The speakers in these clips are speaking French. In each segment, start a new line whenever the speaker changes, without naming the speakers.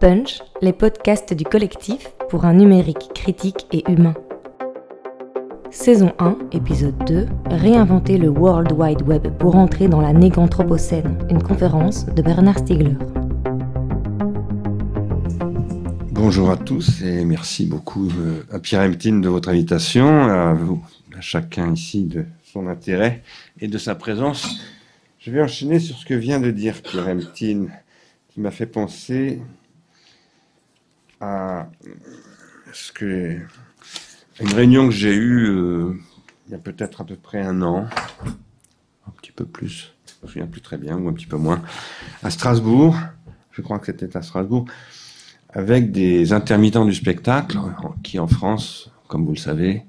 Punch, les podcasts du collectif pour un numérique critique et humain. Saison 1, épisode 2, Réinventer le World Wide Web pour entrer dans la néganthropocène, une conférence de Bernard Stiegler.
Bonjour à tous et merci beaucoup euh, à Pierre Emtine de votre invitation, à à chacun ici de son intérêt et de sa présence. Je vais enchaîner sur ce que vient de dire Pierre Emtine, qui m'a fait penser à ce que une réunion que j'ai eue euh, il y a peut-être à peu près un an, un petit peu plus, je me souviens plus très bien, ou un petit peu moins, à Strasbourg, je crois que c'était à Strasbourg, avec des intermittents du spectacle qui en France, comme vous le savez,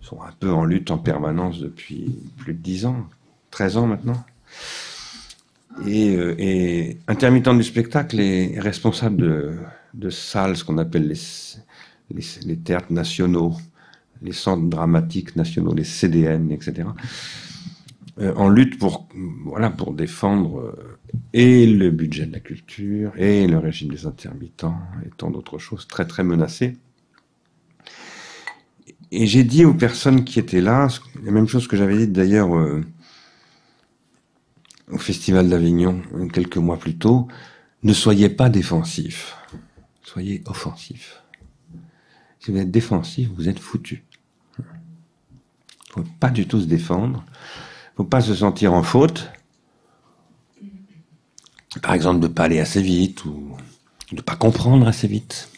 sont un peu en lutte en permanence depuis plus de 10 ans, 13 ans maintenant. Et, euh, et intermittent du spectacle est responsable de, de salles, ce qu'on appelle les, théâtres nationaux, les centres dramatiques nationaux, les CDN, etc., euh, en lutte pour, voilà, pour défendre euh, et le budget de la culture, et le régime des intermittents, et tant d'autres choses très très menacées. Et j'ai dit aux personnes qui étaient là, la même chose que j'avais dit d'ailleurs euh, au Festival d'Avignon quelques mois plus tôt, ne soyez pas défensifs soyez offensif. Si vous êtes défensif, vous êtes foutu. Il faut pas du tout se défendre. Il faut pas se sentir en faute. Par exemple, de ne pas aller assez vite ou de ne pas comprendre assez vite.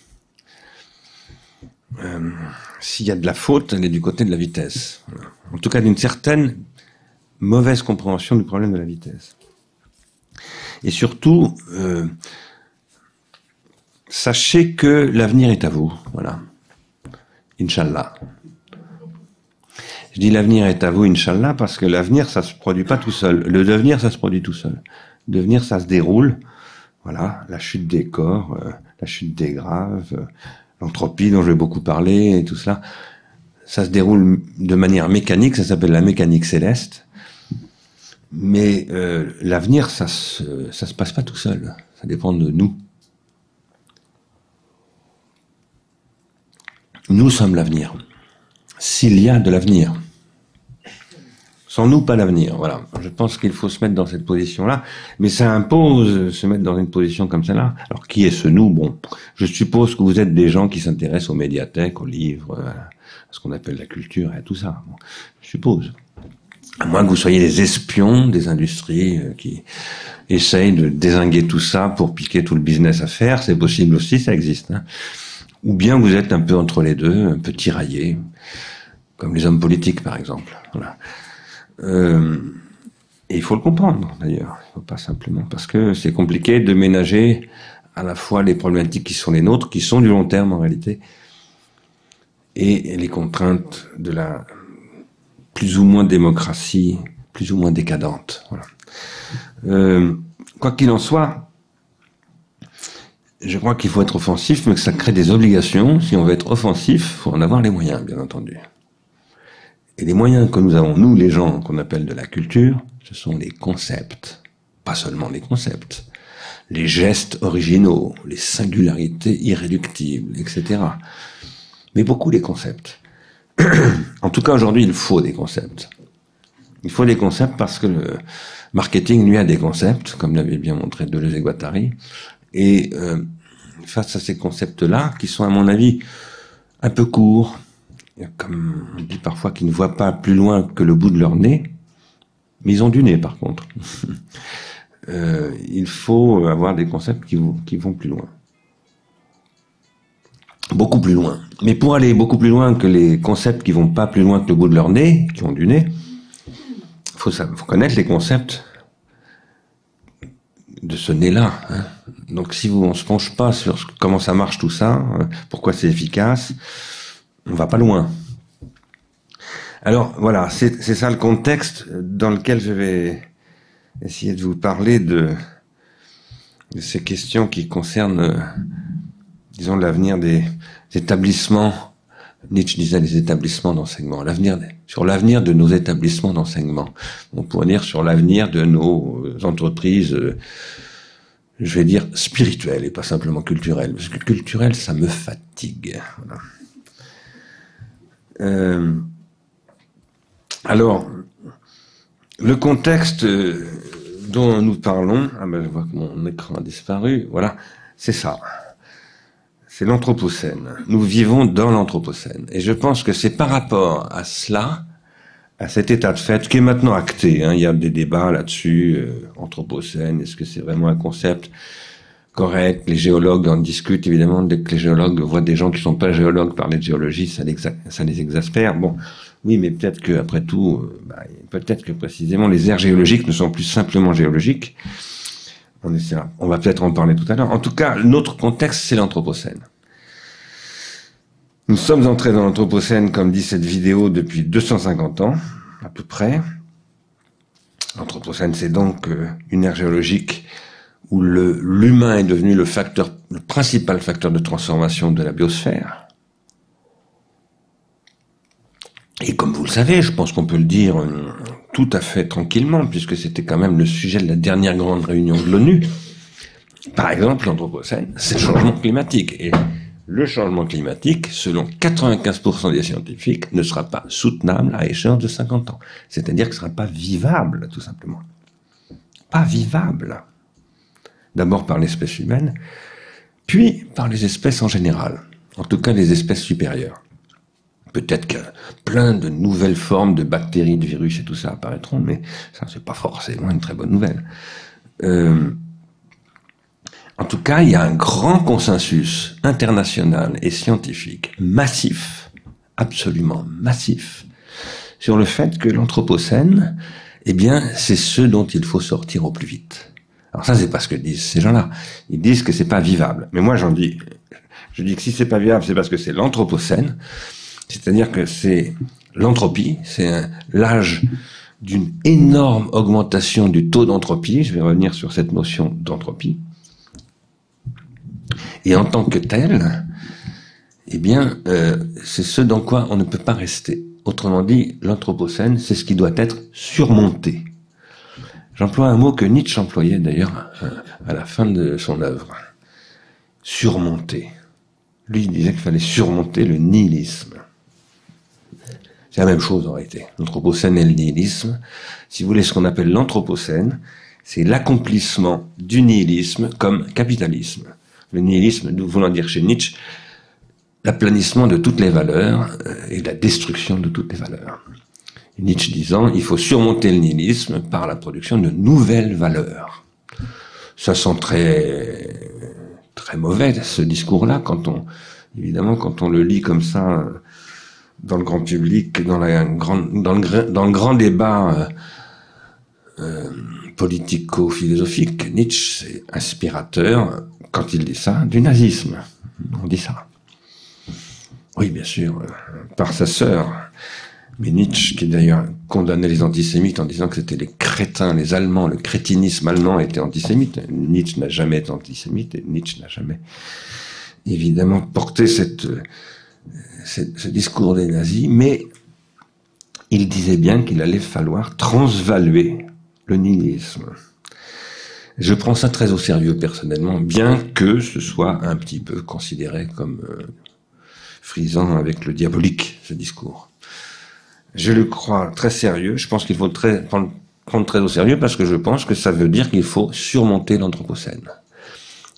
Euh, s'il y a de la faute, elle est du côté de la vitesse. En tout cas, d'une certaine mauvaise compréhension du problème de la vitesse. Et surtout, euh, sachez que l'avenir est à vous. Voilà. Inch'Allah. Je dis l'avenir est à vous, Inch'Allah, parce que l'avenir, ça se produit pas tout seul. Le devenir, ça se produit tout seul. Le devenir, ça se déroule. Voilà, la chute des corps, euh, la chute des graves, euh, l'entropie dont je vais beaucoup parler et tout cela. Ça se déroule de manière mécanique, ça s'appelle la mécanique céleste. Mais euh, l'avenir, ça se, ça se passe pas tout seul. Ça dépend de nous. Nous sommes l'avenir. S'il y a de l'avenir. Sans nous, pas l'avenir. Voilà. Je pense qu'il faut se mettre dans cette position-là. Mais ça impose se mettre dans une position comme celle-là. Alors, qui est ce nous? Bon, je suppose que vous êtes des gens qui s'intéressent aux médiathèques, aux livres, à ce qu'on appelle la culture et à tout ça. je suppose. À moins que vous soyez des espions des industries euh, qui essayent de désinguer tout ça pour piquer tout le business à faire. C'est possible aussi, ça existe. Hein ou bien vous êtes un peu entre les deux, un peu tiraillé, comme les hommes politiques par exemple. Voilà. Euh, et il faut le comprendre d'ailleurs, pas simplement parce que c'est compliqué de ménager à la fois les problématiques qui sont les nôtres, qui sont du long terme en réalité, et les contraintes de la plus ou moins démocratie, plus ou moins décadente. Voilà. Euh, quoi qu'il en soit, je crois qu'il faut être offensif, mais que ça crée des obligations. Si on veut être offensif, faut en avoir les moyens, bien entendu. Et les moyens que nous avons, nous, les gens qu'on appelle de la culture, ce sont les concepts. Pas seulement les concepts. Les gestes originaux, les singularités irréductibles, etc. Mais beaucoup les concepts. en tout cas, aujourd'hui, il faut des concepts. Il faut des concepts parce que le marketing, lui, a des concepts, comme l'avait bien montré Deleuze et Guattari. Et euh, face à ces concepts-là, qui sont à mon avis un peu courts, comme on dit parfois qu'ils ne voient pas plus loin que le bout de leur nez, mais ils ont du nez par contre. euh, il faut avoir des concepts qui, vont plus loin. Beaucoup plus loin. Mais pour aller beaucoup plus loin que les concepts qui vont pas plus loin que le bout de leur nez, qui ont du nez, faut, faut connaître les concepts de ce nez-là. Hein. Donc si vous, on se penche pas sur comment ça marche tout ça, hein, pourquoi c'est efficace, on va pas loin. Alors voilà, c'est ça le contexte dans lequel je vais essayer de vous parler de, ces questions qui concernent, disons, l'avenir des établissements. Nietzsche disait les établissements d'enseignement, l'avenir sur l'avenir de nos établissements d'enseignement. On pourrait dire sur l'avenir de nos entreprises je vais dire spirituel et pas simplement culturel, parce que culturel, ça me fatigue. Euh, alors, le contexte dont nous parlons, ah ben je vois que mon écran a disparu, voilà, c'est ça. C'est l'Anthropocène. Nous vivons dans l'Anthropocène. Et je pense que c'est par rapport à cela, à cet état de fait, qui est maintenant acté. Hein. Il y a des débats là-dessus. Euh, Anthropocène, est-ce que c'est vraiment un concept correct? Les géologues en discutent évidemment. Dès que les géologues voient des gens qui ne sont pas géologues parler de géologie, ça les, exaspère. Bon, oui, mais peut-être que après tout, euh, bah, peut-être que précisément les aires géologiques ne sont plus simplement géologiques on, va peut-être en parler tout à l'heure. En tout cas, notre contexte, c'est l'Anthropocène. Nous sommes entrés dans l'Anthropocène, comme dit cette vidéo, depuis 250 ans, à peu près. L'Anthropocène, c'est donc euh, une ère géologique où l'humain est devenu le facteur, le principal facteur de transformation de la biosphère. Et comme vous le savez, je pense qu'on peut le dire euh, tout à fait tranquillement, puisque c'était quand même le sujet de la dernière grande réunion de l'ONU. Par exemple, l'Anthropocène, c'est le changement climatique. Et le changement climatique, selon 95% des scientifiques, ne sera pas soutenable à échéance de 50 ans. C'est-à-dire que ce ne sera pas vivable, tout simplement. Pas vivable. D'abord par l'espèce humaine, puis par les espèces en général. En tout cas, les espèces supérieures. Peut-être que plein de nouvelles formes de bactéries, de virus et tout ça apparaîtront, mais ça, c'est pas forcément une très bonne nouvelle. Euh, en tout cas, il y a un grand consensus international et scientifique massif, absolument massif, sur le fait que l'Anthropocène, eh bien, c'est ce dont il faut sortir au plus vite. Alors ça, c'est pas ce que disent ces gens-là. Ils disent que c'est pas vivable. Mais moi, j'en dis, je dis que si c'est pas vivable, c'est parce que c'est l'Anthropocène. C'est-à-dire que c'est l'entropie, c'est l'âge d'une énorme augmentation du taux d'entropie. Je vais revenir sur cette notion d'entropie. Et en tant que tel, eh bien, euh, c'est ce dans quoi on ne peut pas rester. Autrement dit, l'anthropocène, c'est ce qui doit être surmonté. J'emploie un mot que Nietzsche employait d'ailleurs euh, à la fin de son œuvre. Surmonter. Lui, il disait qu'il fallait surmonter le nihilisme. La même chose en réalité. L'anthropocène et le nihilisme. Si vous voulez, ce qu'on appelle l'anthropocène, c'est l'accomplissement du nihilisme comme capitalisme. Le nihilisme, nous voulons dire chez Nietzsche, l'aplanissement de toutes les valeurs euh, et la destruction de toutes les valeurs. Nietzsche disant, il faut surmonter le nihilisme par la production de nouvelles valeurs. Ça sent très, très mauvais, ce discours-là, quand on, évidemment, quand on le lit comme ça, dans le grand public, dans, le grand débat euh, euh, politico-philosophique, Nietzsche, c'est inspirateur, quand il dit ça, du nazisme. On dit ça. Oui, bien sûr, euh, par sa sœur. Mais Nietzsche, qui d'ailleurs condamnait les antisémites en disant que c'était les crétins, les Allemands, le crétinisme allemand était antisémite. Nietzsche n'a jamais été antisémite et Nietzsche n'a jamais évidemment porté cette ce discours des nazis, mais il disait bien qu'il allait falloir transvaluer le nihilisme. Je prends ça très au sérieux personnellement, bien que ce soit un petit peu considéré comme euh, frisant avec le diabolique, ce discours. Je le crois très sérieux, je pense qu'il faut prendre, prendre très au sérieux parce que je pense que ça veut dire qu'il faut surmonter l'Anthropocène.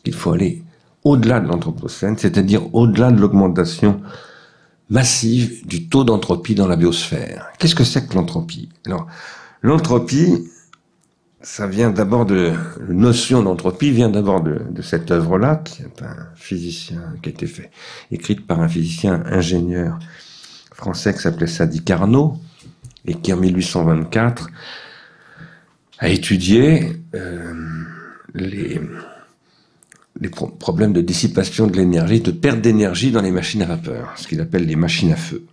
Qu'il faut aller au-delà de l'Anthropocène, c'est-à-dire au-delà de l'augmentation massive du taux d'entropie dans la biosphère. Qu'est-ce que c'est que l'entropie? Alors, l'entropie, ça vient d'abord de la notion d'entropie vient d'abord de, cette œuvre-là, qui est un physicien qui a été fait, écrite par un physicien ingénieur français qui s'appelait Sadi Carnot et qui en 1824 a étudié euh, les les problèmes de dissipation de l'énergie, de perte d'énergie dans les machines à vapeur, ce qu'il appelle les machines à feu.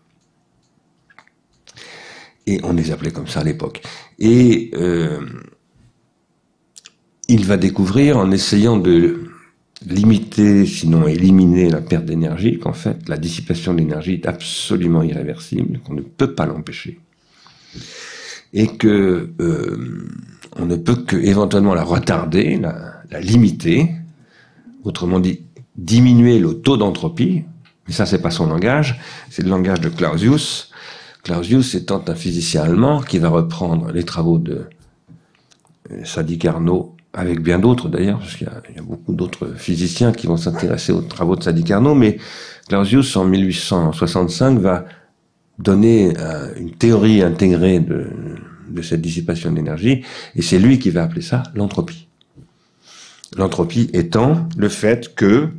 Et on les appelait comme ça à l'époque. Et euh, il va découvrir, en essayant de limiter, sinon éliminer la perte d'énergie, qu'en fait la dissipation de l'énergie est absolument irréversible, qu'on ne peut pas l'empêcher. Et que euh, on ne peut que éventuellement la retarder, la limiter, autrement dit, diminuer le taux d'entropie, mais ça c'est pas son langage, c'est le langage de Clausius. Clausius étant un physicien allemand qui va reprendre les travaux de euh, Sadi Carnot, avec bien d'autres d'ailleurs, parce qu'il y, a beaucoup d'autres physiciens qui vont s'intéresser aux travaux de Sadi Carnot, mais Clausius en 1865 va donner euh, une théorie intégrée de, de cette dissipation d'énergie, et c'est lui qui va appeler ça l'entropie. L'entropie étant le fait que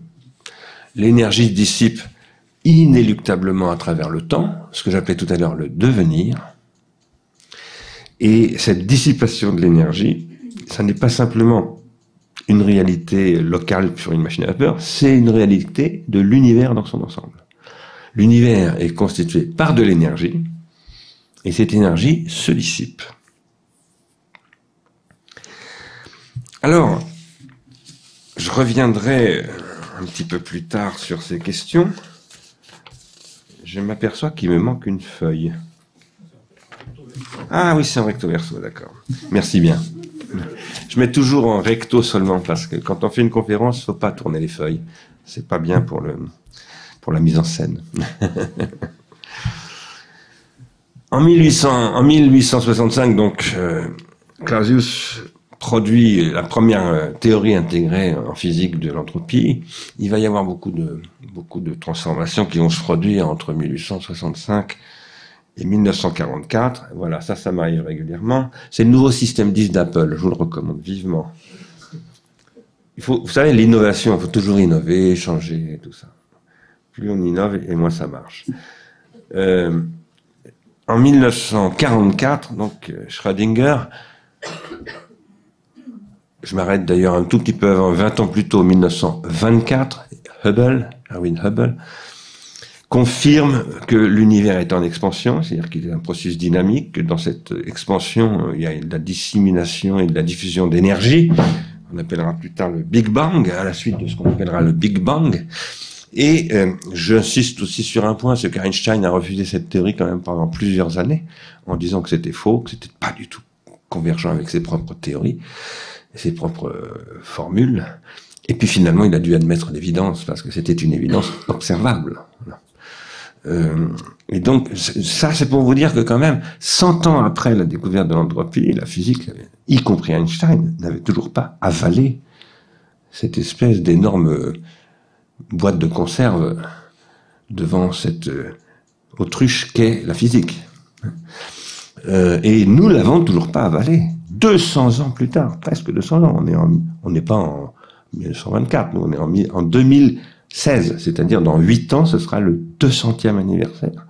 l'énergie dissipe inéluctablement à travers le temps, ce que j'appelais tout à l'heure le devenir, et cette dissipation de l'énergie, ça n'est pas simplement une réalité locale sur une machine à vapeur, c'est une réalité de l'univers dans son ensemble. L'univers est constitué par de l'énergie, et cette énergie se dissipe. Alors, je reviendrai un petit peu plus tard sur ces questions. Je m'aperçois qu'il me manque une feuille. Ah oui, c'est en recto verso, d'accord. Merci bien. Je mets toujours en recto seulement parce que quand on fait une conférence, faut pas tourner les feuilles. C'est pas bien pour la mise en scène. en, 1800, en 1865, donc, euh, Clausius produit la première euh, théorie intégrée en physique de l'entropie. Il va y avoir beaucoup de, beaucoup de transformations qui vont se produire entre 1865 et 1944. Voilà, ça, ça m'arrive régulièrement. C'est le nouveau système 10 d'Apple. Je vous le recommande vivement. Il faut, vous savez, l'innovation, il faut toujours innover, changer, tout ça. Plus on innove, et moins ça marche. Euh, en 1944, donc Schrödinger je m'arrête d'ailleurs un tout petit peu avant, 20 ans plus tôt, 1924, Hubble, Erwin Hubble, confirme que l'univers est en expansion, c'est-à-dire qu'il est un processus dynamique, que dans cette expansion, il y a de la dissémination et de la diffusion d'énergie. On appellera plus tard le Big Bang, à la suite de ce qu'on appellera le Big Bang. Et euh, j'insiste aussi sur un point, c'est qu'Einstein a refusé cette théorie quand même pendant plusieurs années, en disant que c'était faux, que c'était pas du tout convergent avec ses propres théories ses propres euh, formules. Et puis finalement, il a dû admettre l'évidence, parce que c'était une évidence observable. Euh, et donc, ça, c'est pour vous dire que quand même, 100 ans après la découverte de l'entropie, la physique, y compris Einstein, n'avait toujours pas avalé cette espèce d'énorme boîte de conserve devant cette euh, autruche qu'est la physique. Euh, et nous l'avons toujours pas avalé. 200 ans plus tard, presque 200 ans, on est on n'est pas en 1924, nous on est en, en 2016, c'est-à-dire dans 8 ans, ce sera le 200e anniversaire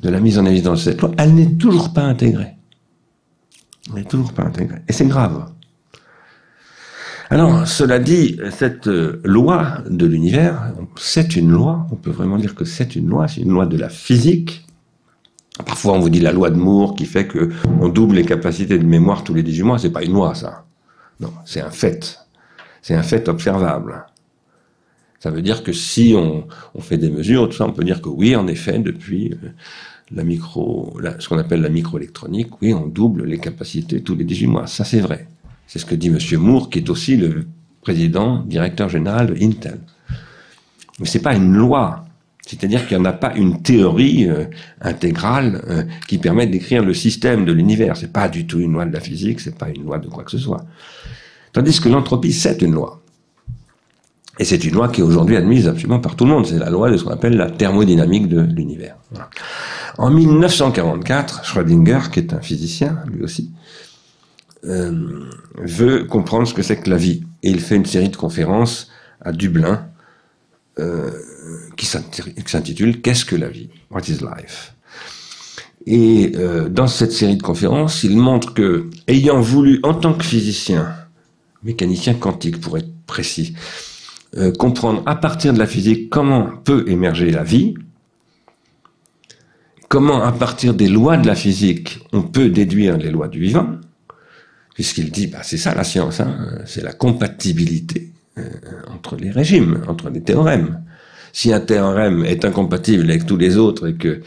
de la mise en évidence de cette loi. Elle n'est toujours pas intégrée. Elle n'est toujours pas intégrée. Et c'est grave. Alors, cela dit, cette loi de l'univers, c'est une loi, on peut vraiment dire que c'est une loi, c'est une loi de la physique, Parfois, on vous dit la loi de Moore qui fait que on double les capacités de mémoire tous les 18 mois. C'est pas une loi, ça. Non, c'est un fait. C'est un fait observable. Ça veut dire que si on, fait des mesures, tout ça, on peut dire que oui, en effet, depuis euh, la micro, ce qu'on appelle la microélectronique, oui, on double les capacités tous les 18 mois. Ça, c'est vrai. C'est ce que dit Monsieur Moore, qui est aussi le président, directeur général de Intel. Mais c'est pas une loi. C'est-à-dire qu'il n'y en a pas une théorie euh, intégrale euh, qui permet d'écrire le système de l'univers. C'est pas du tout une loi de la physique, c'est pas une loi de quoi que ce soit. Tandis que l'entropie, c'est une loi. Et c'est une loi qui est aujourd'hui admise absolument par tout le monde. C'est la loi de ce qu'on appelle la thermodynamique de l'univers. En 1944, Schrödinger, qui est un physicien, lui aussi, euh, veut comprendre ce que c'est que la vie. Et il fait une série de conférences à Dublin, qui s'intitule Qu'est-ce que la vie? What is life? Et euh, dans cette série de conférences, il montre que, ayant voulu, en tant que physicien, mécanicien quantique pour être précis, euh, comprendre à partir de la physique comment peut émerger la vie, comment à partir des lois de la physique on peut déduire les lois du vivant, puisqu'il dit, bah, c'est ça la science, hein, c'est la compatibilité euh, entre les régimes, entre les théorèmes. Si un théorème est incompatible avec tous les autres et que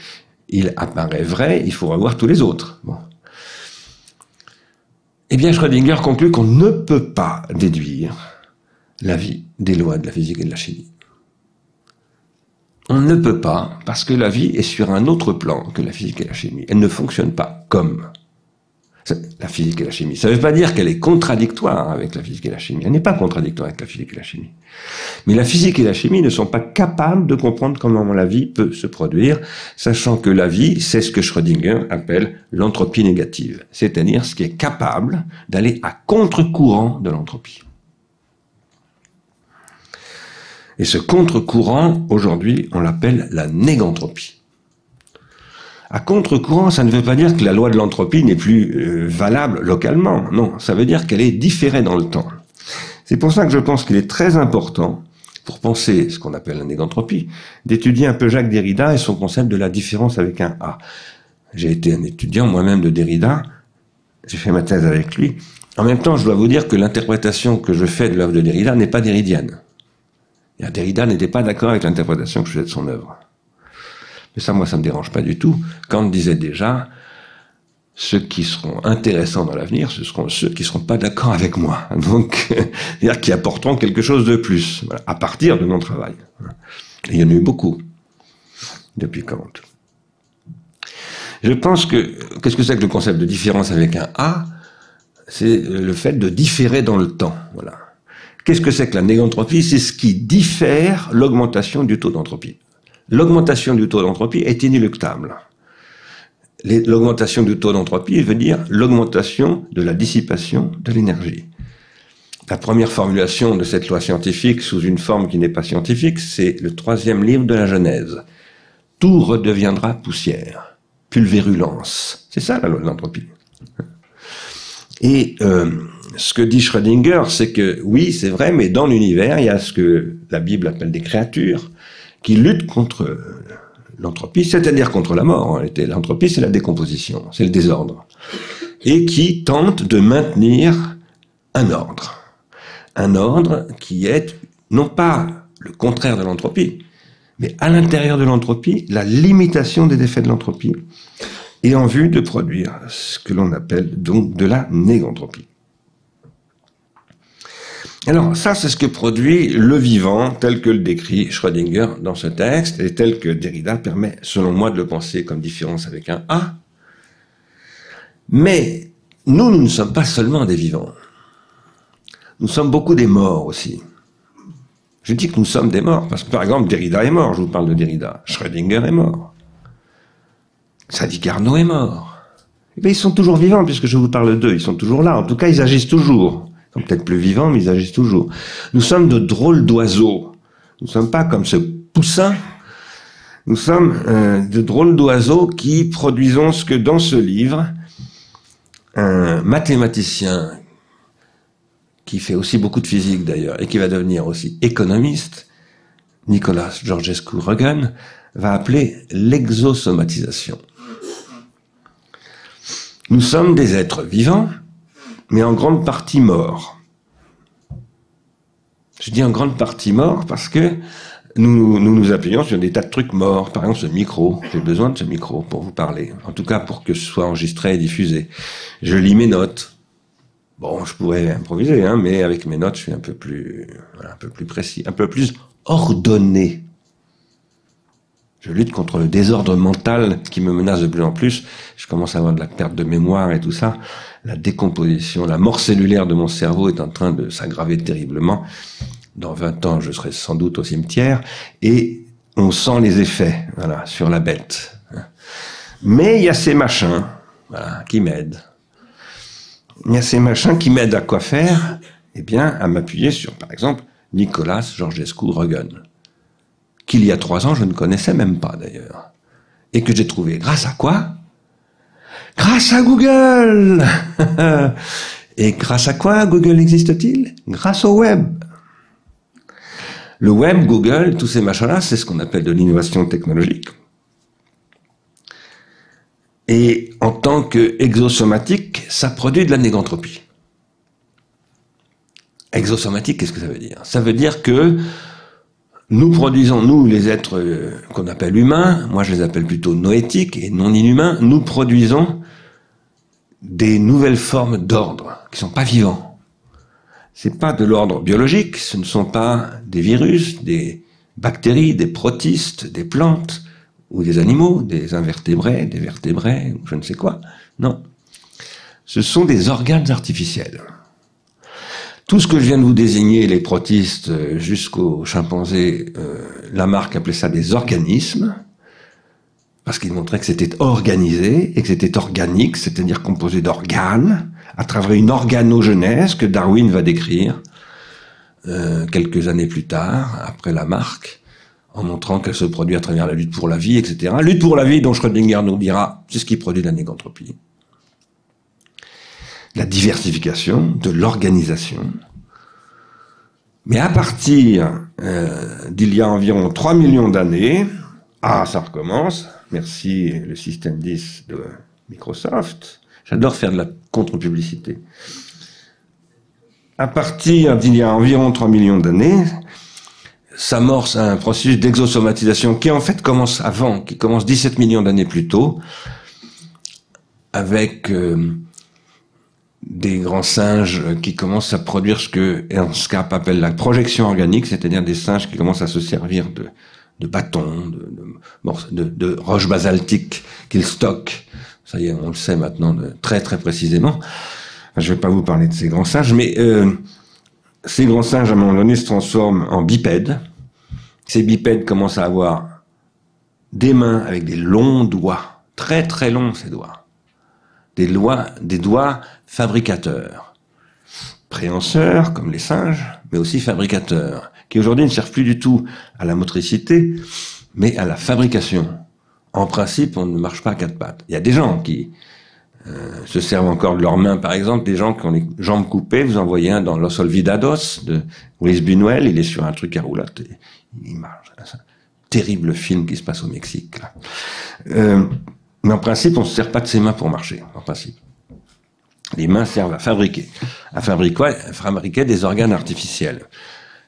il apparaît vrai, il faut revoir tous les autres. Eh bien, Schrödinger conclut qu'on ne peut pas déduire la vie des lois de la physique et de la chimie. On ne peut pas, parce que la vie est sur un autre plan que la physique et la chimie. Elle ne fonctionne pas comme la physique et la chimie. Ça ne veut pas dire qu'elle est contradictoire avec la physique et la chimie. Elle n'est pas contradictoire avec la physique et la chimie. Mais la physique et la chimie ne sont pas capables de comprendre comment la vie peut se produire, sachant que la vie, c'est ce que Schrödinger appelle l'entropie négative, c'est-à-dire ce qui est capable d'aller à contre-courant de l'entropie. Et ce contre-courant, aujourd'hui, on l'appelle la négantropie. À contre-courant, ça ne veut pas dire que la loi de l'entropie n'est plus euh, valable localement. Non, ça veut dire qu'elle est différée dans le temps. C'est pour ça que je pense qu'il est très important, pour penser ce qu'on appelle la négantropie, d'étudier un peu Jacques Derrida et son concept de la différence avec un A. J'ai été un étudiant moi-même de Derrida, j'ai fait ma thèse avec lui. En même temps, je dois vous dire que l'interprétation que je fais de l'œuvre de Derrida n'est pas derridienne. Derrida n'était pas d'accord avec l'interprétation que je fais de son œuvre. Mais ça, moi, ça me dérange pas du tout. Kant disait déjà, ceux qui seront intéressants dans l'avenir, ce seront ceux qui seront pas d'accord avec moi. Donc, c'est-à-dire qui apporteront quelque chose de plus, à partir de mon travail. il y en a eu beaucoup depuis Kant. Je pense que, qu'est-ce que c'est que le concept de différence avec un A? C'est le fait de différer dans le temps. Voilà. Qu'est-ce que c'est que la négantropie C'est ce qui diffère l'augmentation du taux d'entropie. L'augmentation du taux d'entropie est inéluctable. L'augmentation du taux d'entropie veut dire l'augmentation de la dissipation de l'énergie. La première formulation de cette loi scientifique sous une forme qui n'est pas scientifique, c'est le troisième livre de la Genèse. Tout redeviendra poussière, pulvérulence. C'est ça la loi de l'entropie. Et euh, ce que dit Schrödinger, c'est que oui, c'est vrai, mais dans l'univers, il y a ce que la Bible appelle des créatures qui luttent contre l'entropie, c'est-à-dire contre la mort. L'entropie, c'est la décomposition, c'est le désordre, et qui tentent de maintenir un ordre, un ordre qui est non pas le contraire de l'entropie, mais à l'intérieur de l'entropie, la limitation des effets de l'entropie, et en vue de produire ce que l'on appelle donc de la négantropie. Alors ça, c'est ce que produit le vivant tel que le décrit Schrödinger dans ce texte et tel que Derrida permet, selon moi, de le penser comme différence avec un A. Mais nous, nous ne sommes pas seulement des vivants. Nous sommes beaucoup des morts aussi. Je dis que nous sommes des morts parce que, par exemple, Derrida est mort. Je vous parle de Derrida. Schrödinger est mort. Sadi Carnot est mort. Eh bien, ils sont toujours vivants puisque je vous parle d'eux. Ils sont toujours là. En tout cas, ils agissent toujours peut-être plus vivants, mais ils agissent toujours. Nous sommes de drôles d'oiseaux. Nous ne sommes pas comme ce poussin. Nous sommes euh, de drôles d'oiseaux qui produisons ce que dans ce livre, un mathématicien qui fait aussi beaucoup de physique d'ailleurs, et qui va devenir aussi économiste, Nicolas Georgescu Regan, va appeler l'exosomatisation. Nous sommes des êtres vivants, mais en grande partie mort. Je dis en grande partie mort parce que nous, nous, appuyons sur des tas de trucs morts. Par exemple, ce micro. J'ai besoin de ce micro pour vous parler. En tout cas, pour que ce soit enregistré et diffusé. Je lis mes notes. Bon, je pourrais improviser, hein, mais avec mes notes, je suis un peu plus, un peu plus précis, un peu plus ordonné. Je lutte contre le désordre mental qui me menace de plus en plus. Je commence à avoir de la perte de mémoire et tout ça la décomposition, la mort cellulaire de mon cerveau est en train de s'aggraver terriblement. Dans 20 ans, je serai sans doute au cimetière et on sent les effets, voilà, sur la bête. Mais il y a ces machins, qui m'aident. Il y a ces machins qui m'aident à quoi faire? Eh bien, à m'appuyer sur, par exemple, Nicolas Georgescu Regan, qu'il y a trois ans, je ne connaissais même pas d'ailleurs. Et que j'ai trouvé grâce à quoi? Grâce à Google Et grâce à quoi Google existe-t-il? Grâce au web. Le web, Google, tous ces machins-là, c'est ce qu'on appelle de l'innovation technologique. Et en tant qu'exosomatique, ça produit de la négantropie. Exosomatique, qu'est-ce que ça veut dire? Ça veut dire que nous produisons, nous, les êtres euh, qu'on appelle humains, moi je les appelle plutôt noétiques et non inhumains, nous produisons des nouvelles formes d'ordre qui sont pas vivants. C'est pas de l'ordre biologique, ce ne sont pas des virus, des bactéries, des protistes, des plantes ou des animaux, des invertébrés, des vertébrés, ou je ne sais quoi. Non. Ce sont des organes artificiels. Tout ce que je viens de vous désigner, les protistes euh, jusqu'aux chimpanzés, euh, Lamarck appelait ça des organismes, parce qu'il montrait que c'était organisé et que c'était organique, c'est-à-dire composé d'organes, à travers une organogenèse que Darwin va décrire euh, quelques années plus tard, après Lamarck, en montrant qu'elle se produit à travers la lutte pour la vie, etc. Lutte pour la vie dont Schrödinger nous dira, c'est ce qui produit la négantropie la diversification, de l'organisation. Mais à partir euh, d'il y a environ 3 millions d'années, ah, ça recommence, merci le système 10 de Microsoft, j'adore faire de la contre-publicité. À partir d'il y a environ 3 millions d'années, s'amorce un processus d'exosomatisation qui en fait commence avant, qui commence 17 millions d'années plus tôt, avec euh, des grands singes qui commencent à produire ce que Ernst Kapp appelle la projection organique, c'est-à-dire des singes qui commencent à se servir de, bâtons, de, de, de, roches basaltiques qu'ils stockent. Ça y est, on le sait maintenant très très précisément. je ne vais pas vous parler de ces grands singes, mais euh, ces grands singes, à un moment donné, se transforment en bipèdes. Ces bipèdes commencent à avoir des mains avec des longs doigts, très très longs ces doigts des, lois, des doigts fabricateurs. Préhenseurs, comme les singes, mais aussi fabricateurs, qui aujourd'hui ne servent plus du tout à la motricité, mais à la fabrication. En principe, on ne marche pas à quatre pattes. Il y a des gens qui euh, se servent encore de leurs mains, par exemple, des gens qui ont les jambes coupées. Vous en voyez un dans Los Olvidados de Luis Buñuel, il est sur un truc à roulotte il marche. Terrible film qui se passe au Mexique. Euh, mais en principe, on ne se sert pas de ses mains pour marcher, en principe. Les mains servent à fabriquer, à fabriquer, à fabriquer des organes artificiels.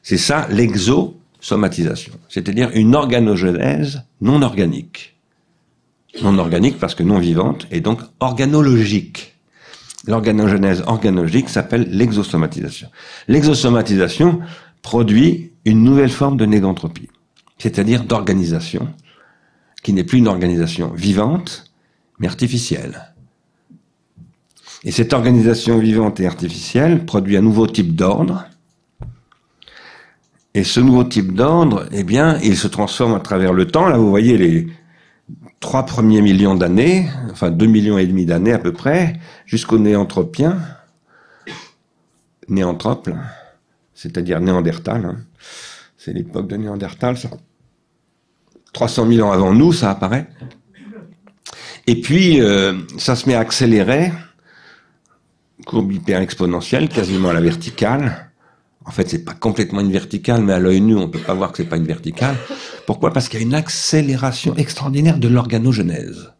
C'est ça l'exosomatisation, c'est-à-dire une organogenèse non organique. Non organique parce que non vivante et donc organologique. L'organogenèse organologique s'appelle l'exosomatisation. L'exosomatisation produit une nouvelle forme de négantropie, c'est-à-dire d'organisation, qui n'est plus une organisation vivante, mais artificielle. Et cette organisation vivante et artificielle produit un nouveau type d'ordre. Et ce nouveau type d'ordre, eh bien, il se transforme à travers le temps. Là, vous voyez les trois premiers millions d'années, enfin deux millions et demi d'années à peu près, jusqu'au néanthropien, néanthrope, c'est-à-dire néandertal. Hein. C'est l'époque de néandertal, ça. 300 000 ans avant nous, ça apparaît. Et puis, euh, ça se met à accélérer, courbe hyper exponentielle, quasiment à la verticale. En fait, c'est pas complètement une verticale, mais à l'œil nu, on peut pas voir que c'est pas une verticale. Pourquoi? Parce qu'il y a une accélération extraordinaire de l'organogenèse.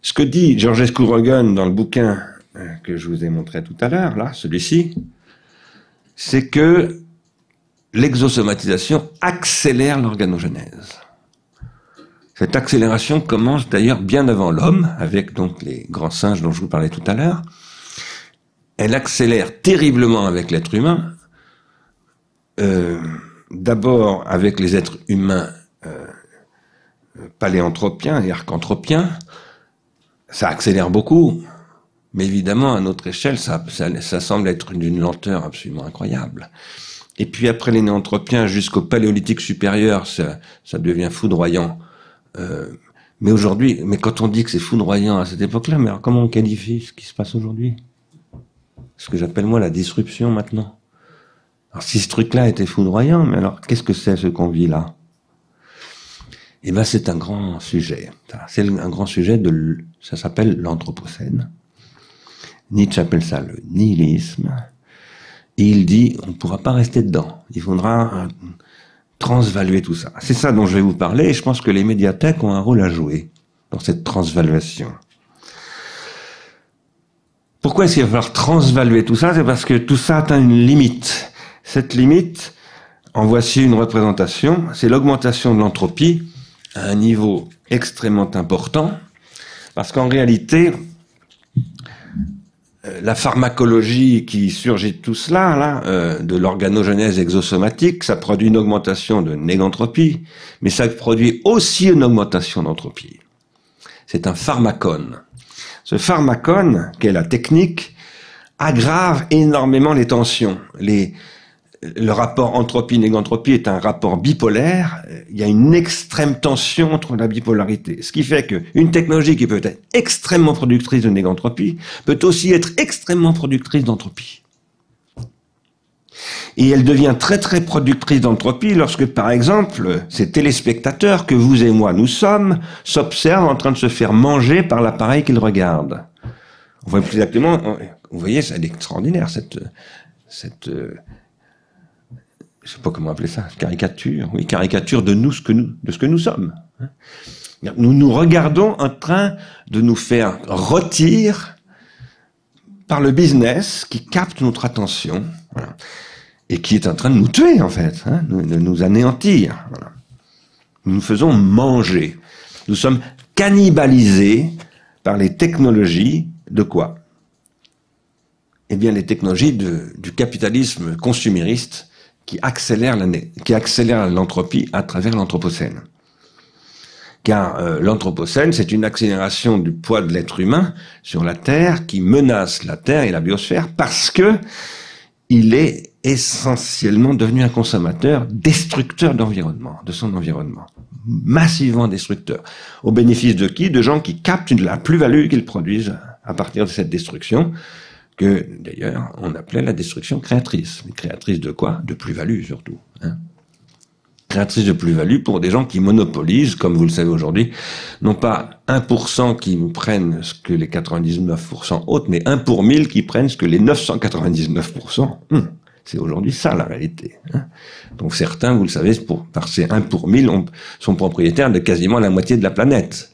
Ce que dit Georges Rogan dans le bouquin euh, que je vous ai montré tout à l'heure, là, celui-ci, c'est que l'exosomatisation accélère l'organogenèse. Cette accélération commence d'ailleurs bien avant l'homme, avec donc les grands singes dont je vous parlais tout à l'heure. Elle accélère terriblement avec l'être humain, euh, d'abord avec les êtres humains euh, paléanthropiens et archanthropiens. Ça accélère beaucoup, mais évidemment, à notre échelle, ça, semble être d'une lenteur absolument incroyable. Et puis après les néanthropiens jusqu'au paléolithique supérieur, ça devient foudroyant euh, mais aujourd'hui, mais quand on dit que c'est foudroyant à cette époque-là, mais alors comment on qualifie ce qui se passe aujourd'hui? Ce que j'appelle moi la disruption maintenant. Alors si ce truc-là était foudroyant, mais alors qu'est-ce que c'est ce qu'on vit là? Eh ben c'est un grand sujet. C'est un grand sujet de, ça s'appelle l'anthropocène. Nietzsche appelle ça le nihilisme. Il dit, on ne pourra pas rester dedans. Il faudra transvaluer tout ça. C'est ça dont je vais vous parler et je pense que les médiathèques ont un rôle à jouer dans cette transvaluation. Pourquoi est-ce qu'il va falloir transvaluer tout ça? C'est parce que tout ça atteint une limite. Cette limite, en voici une représentation, c'est l'augmentation de l'entropie à un niveau extrêmement important, parce qu'en réalité, la pharmacologie qui surgit de tout cela, là, euh, de l'organogenèse exosomatique, ça produit une augmentation de négantropie, mais ça produit aussi une augmentation d'entropie. C'est un pharmacone. Ce pharmacone, qui est la technique, aggrave énormément les tensions. Les, le rapport entropie-négantropie est un rapport bipolaire. Il y a une extrême tension entre la bipolarité. Ce qui fait qu'une technologie qui peut être extrêmement productrice de négantropie peut aussi être extrêmement productrice d'entropie. Et elle devient très très productrice d'entropie lorsque, par exemple, ces téléspectateurs que vous et moi nous sommes s'observent en train de se faire manger par l'appareil qu'ils regardent. On voit plus exactement, vous voyez, c'est extraordinaire cette, cette je sais pas comment appeler ça, caricature, oui, caricature de nous, ce que nous, de ce que nous sommes. Hein. Nous nous regardons en train de nous faire rôtir par le business qui capte notre attention et qui est en train de nous tuer en fait, hein, de nous anéantir. Nous nous faisons manger. Nous sommes cannibalisés par les technologies de quoi? Eh bien, les technologies du capitalisme consumériste qui accélère l'entropie à travers l'anthropocène. Car euh, l'anthropocène, c'est une accélération du poids de l'être humain sur la Terre qui menace la Terre et la biosphère parce que il est essentiellement devenu un consommateur destructeur d'environnement, de son environnement, massivement destructeur. Au bénéfice de qui? De gens qui captent la plus-value qu'ils produisent à partir de cette destruction que d'ailleurs on appelait la destruction créatrice. créatrice de quoi? De plus-value surtout. Hein créatrice de plus-value pour des gens qui monopolisent, comme vous le savez aujourd'hui, non pas 1% qui prennent ce que les 99% autres, mais 1 pour 1000 qui prennent ce que les 999%. Hum, c'est aujourd'hui ça la réalité. Hein Donc certains, vous le savez, pour, par ces 1 pour 1000, sont propriétaires de quasiment la moitié de la planète.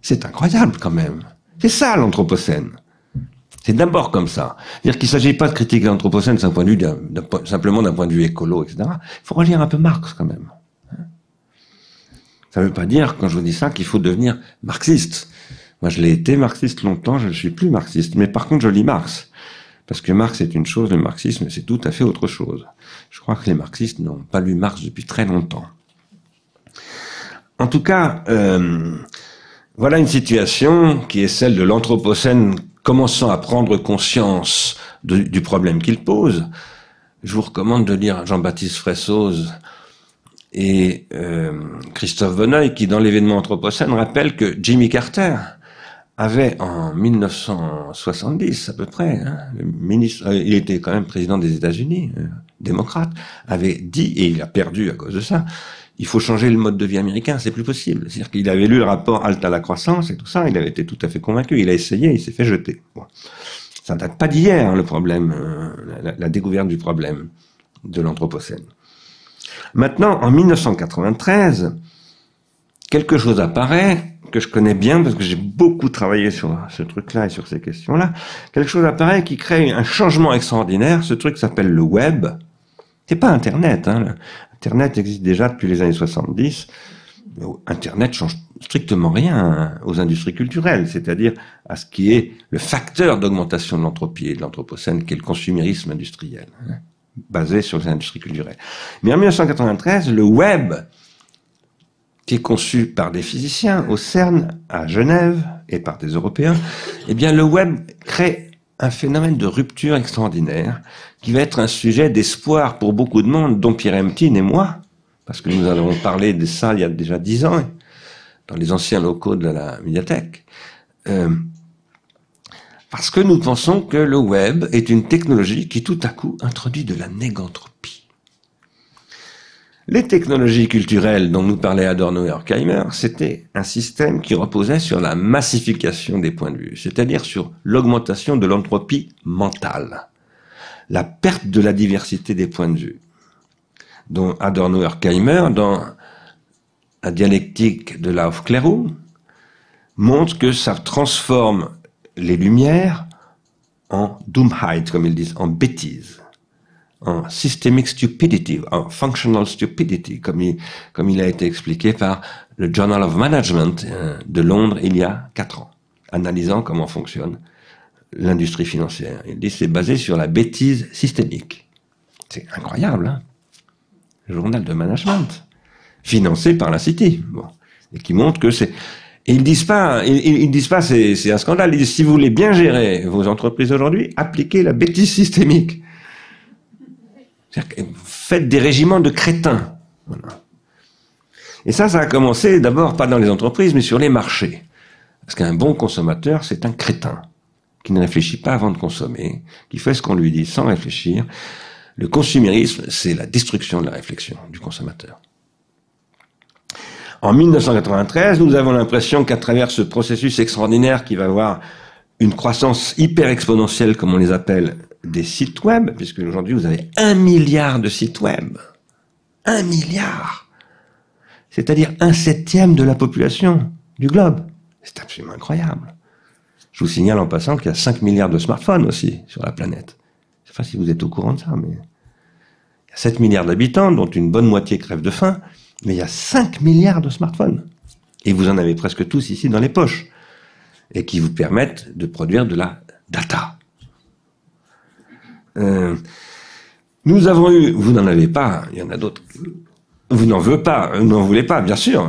C'est incroyable quand même. C'est ça l'Anthropocène. C'est d'abord comme ça. C'est-à-dire qu'il ne s'agit pas de critiquer l'Anthropocène simplement d'un point de vue écolo, etc. Il faut relire un peu Marx quand même. Ça ne veut pas dire, quand je vous dis ça, qu'il faut devenir marxiste. Moi, je l'ai été marxiste longtemps, je ne suis plus marxiste. Mais par contre, je lis Marx. Parce que Marx est une chose, le marxisme, c'est tout à fait autre chose. Je crois que les marxistes n'ont pas lu Marx depuis très longtemps. En tout cas, euh, voilà une situation qui est celle de l'Anthropocène commençant à prendre conscience du problème qu'il pose, je vous recommande de lire Jean-Baptiste Fressoz et euh, Christophe Bonneuil, qui dans l'événement Anthropocène rappellent que Jimmy Carter avait en 1970 à peu près, hein, le ministre, euh, il était quand même président des États-Unis, euh, démocrate, avait dit, et il a perdu à cause de ça, il faut changer le mode de vie américain, c'est plus possible. C'est-à-dire qu'il avait lu le rapport Alta la croissance et tout ça, il avait été tout à fait convaincu, il a essayé, il s'est fait jeter. Bon. Ça date pas d'hier, le problème, euh, la, découverte du problème de l'Anthropocène. Maintenant, en 1993, quelque chose apparaît que je connais bien parce que j'ai beaucoup travaillé sur ce truc-là et sur ces questions-là. Quelque chose apparaît qui crée un changement extraordinaire. Ce truc s'appelle le web. C'est pas Internet. Hein. Internet existe déjà depuis les années 70. Internet change strictement rien aux industries culturelles, c'est-à-dire à ce qui est le facteur d'augmentation de l'entropie et de l'anthropocène, qui est le consumérisme industriel, hein, basé sur les industries culturelles. Mais en 1993, le web, qui est conçu par des physiciens au CERN à Genève et par des Européens, eh bien le web crée un phénomène de rupture extraordinaire qui va être un sujet d'espoir pour beaucoup de monde, dont Pierre Emtine et moi, parce que nous avons parlé de ça il y a déjà dix ans, dans les anciens locaux de la médiathèque, euh, parce que nous pensons que le web est une technologie qui tout à coup introduit de la négantropie. Les technologies culturelles dont nous parlait Adorno et Horkheimer, c'était un système qui reposait sur la massification des points de vue, c'est-à-dire sur l'augmentation de l'entropie mentale, la perte de la diversité des points de vue. Dont Adorno et Horkheimer, dans la dialectique de Laufklerou, montre que ça transforme les lumières en Dummheit, comme ils disent, en bêtise en systemic stupidity, en functional stupidity, comme il, comme il a été expliqué par le Journal of Management euh, de Londres il y a quatre ans, analysant comment fonctionne l'industrie financière. Il dit c'est basé sur la bêtise systémique. C'est incroyable, hein Journal de management, financé par la City, bon, et qui montre que c'est. ils disent pas, ils, disent pas, c'est un scandale. Ils disent si vous voulez bien gérer vos entreprises aujourd'hui, appliquez la bêtise systémique. Faites des régiments de crétins. Et ça, ça a commencé d'abord pas dans les entreprises, mais sur les marchés. Parce qu'un bon consommateur, c'est un crétin qui ne réfléchit pas avant de consommer, qui fait ce qu'on lui dit sans réfléchir. Le consumérisme, c'est la destruction de la réflexion du consommateur. En 1993, nous avons l'impression qu'à travers ce processus extraordinaire qui va avoir une croissance hyper exponentielle, comme on les appelle, des sites web, puisque aujourd'hui vous avez un milliard de sites web. Un milliard. C'est-à-dire un septième de la population du globe. C'est absolument incroyable. Je vous signale en passant qu'il y a 5 milliards de smartphones aussi sur la planète. Je ne sais pas si vous êtes au courant de ça, mais il y a 7 milliards d'habitants, dont une bonne moitié crève de faim, mais il y a 5 milliards de smartphones. Et vous en avez presque tous ici dans les poches. Et qui vous permettent de produire de la data. Euh, nous avons eu, vous n'en avez pas, il y en a d'autres vous n'en voulez pas, vous n'en voulez pas, bien sûr.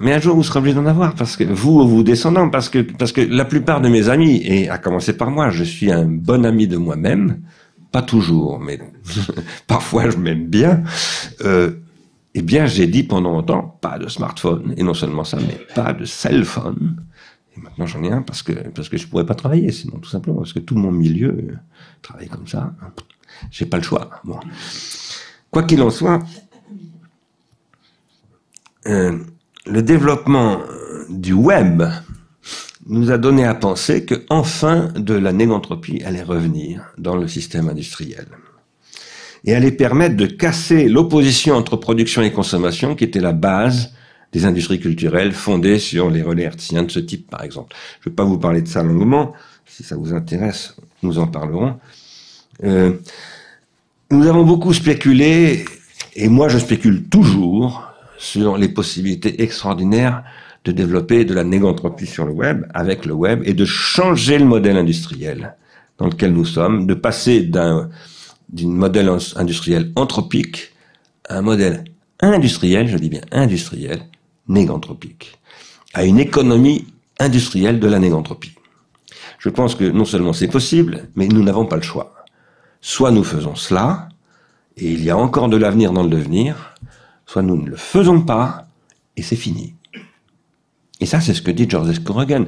Mais un jour, vous serez obligé d'en avoir, parce que vous, vous descendants, parce que, parce que la plupart de mes amis, et à commencer par moi, je suis un bon ami de moi-même, pas toujours, mais parfois je m'aime bien. Euh, eh bien, j'ai dit pendant longtemps, pas de smartphone, et non seulement ça, mais pas de cell phone. Maintenant, j'en ai un parce que parce que je pourrais pas travailler, sinon tout simplement parce que tout mon milieu euh, travaille comme ça. J'ai pas le choix. Bon. Quoi qu'il en soit, euh, le développement euh, du web nous a donné à penser que enfin de la négantropie allait revenir dans le système industriel et allait permettre de casser l'opposition entre production et consommation qui était la base des industries culturelles fondées sur les relais hertziens de ce type, par exemple. Je ne vais pas vous parler de ça longuement. Si ça vous intéresse, nous en parlerons. Euh, nous avons beaucoup spéculé, et moi je spécule toujours, sur les possibilités extraordinaires de développer de la négantropie sur le web, avec le web, et de changer le modèle industriel dans lequel nous sommes, de passer d'un modèle industriel anthropique à un modèle industriel, je dis bien industriel, négantropique, à une économie industrielle de la négantropie. Je pense que non seulement c'est possible, mais nous n'avons pas le choix. Soit nous faisons cela, et il y a encore de l'avenir dans le devenir, soit nous ne le faisons pas, et c'est fini. Et ça, c'est ce que dit George Scorogan,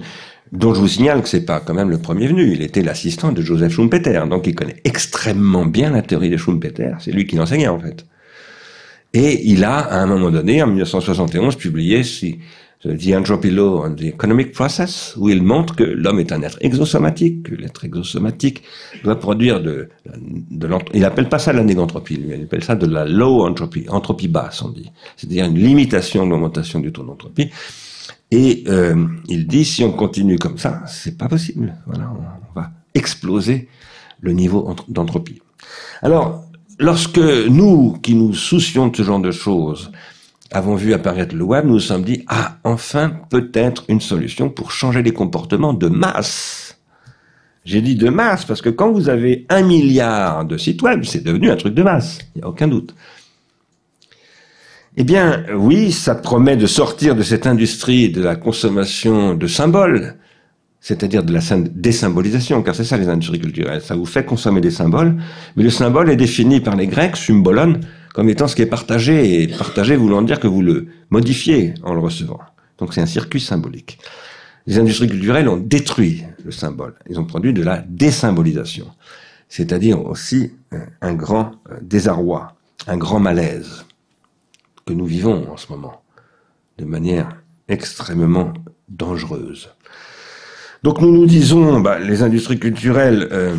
dont je vous signale que c'est pas quand même le premier venu. Il était l'assistant de Joseph Schumpeter, donc il connaît extrêmement bien la théorie de Schumpeter. C'est lui qui l'enseignait, en fait. Et il a, à un moment donné, en 1971, publié The Entropy Law and the Economic Process, où il montre que l'homme est un être exosomatique, que l'être exosomatique doit produire de, de il appelle pas ça la négantropie, lui, il appelle ça de la low entropy, entropie basse, on dit. C'est-à-dire une limitation de l'augmentation du taux d'entropie. Et euh, il dit, si on continue comme ça, c'est pas possible. Voilà, on va exploser le niveau d'entropie. Alors, lorsque nous, qui nous soucions de ce genre de choses, avons vu apparaître le web, nous nous sommes dit, ah, enfin, peut-être une solution pour changer les comportements de masse. J'ai dit de masse parce que quand vous avez un milliard de sites web, c'est devenu un truc de masse, il n'y a aucun doute. Eh bien, oui, ça promet de sortir de cette industrie de la consommation de symboles, c'est-à-dire de la désymbolisation, car c'est ça les industries culturelles. Ça vous fait consommer des symboles, mais le symbole est défini par les Grecs, symbolon, comme étant ce qui est partagé, et partagé voulant dire que vous le modifiez en le recevant. Donc c'est un circuit symbolique. Les industries culturelles ont détruit le symbole. Ils ont produit de la désymbolisation, c'est-à-dire aussi euh, un grand euh, désarroi, un grand malaise que nous vivons en ce moment, de manière extrêmement dangereuse. Donc nous nous disons, bah, les industries culturelles euh,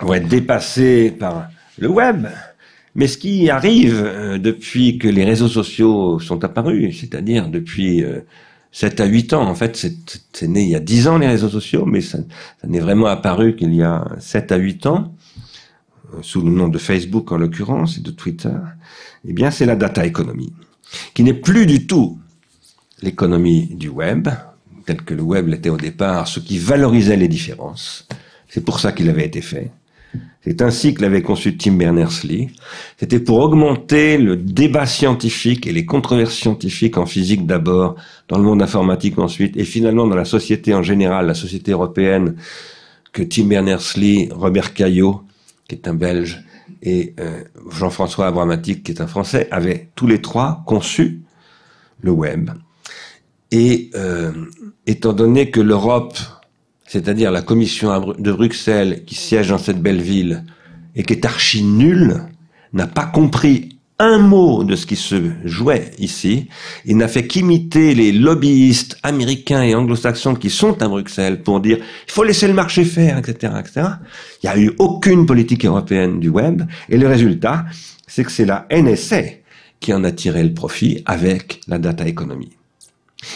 vont être dépassées par le web, mais ce qui arrive euh, depuis que les réseaux sociaux sont apparus, c'est-à-dire depuis euh, 7 à 8 ans, en fait, c'est né il y a 10 ans les réseaux sociaux, mais ça, ça n'est vraiment apparu qu'il y a 7 à 8 ans, euh, sous le nom de Facebook en l'occurrence, et de Twitter, eh bien c'est la data economy, qui n'est plus du tout l'économie du web, tel que le web l'était au départ, ce qui valorisait les différences, C'est pour ça qu'il avait été fait. C'est ainsi que l'avait conçu Tim Berners-Lee. C'était pour augmenter le débat scientifique et les controverses scientifiques en physique d'abord, dans le monde informatique ensuite, et finalement dans la société en général, la société européenne, que Tim Berners-Lee, Robert Caillot, qui est un Belge, et euh, Jean-François Abramatique, qui est un Français, avaient tous les trois conçu le web. Et euh, étant donné que l'Europe c'est-à-dire la commission de Bruxelles qui siège dans cette belle ville et qui est archi nulle, n'a pas compris un mot de ce qui se jouait ici, il n'a fait qu'imiter les lobbyistes américains et anglo-saxons qui sont à Bruxelles pour dire il faut laisser le marché faire, etc., etc. Il n'y a eu aucune politique européenne du web, et le résultat, c'est que c'est la NSA qui en a tiré le profit avec la data economy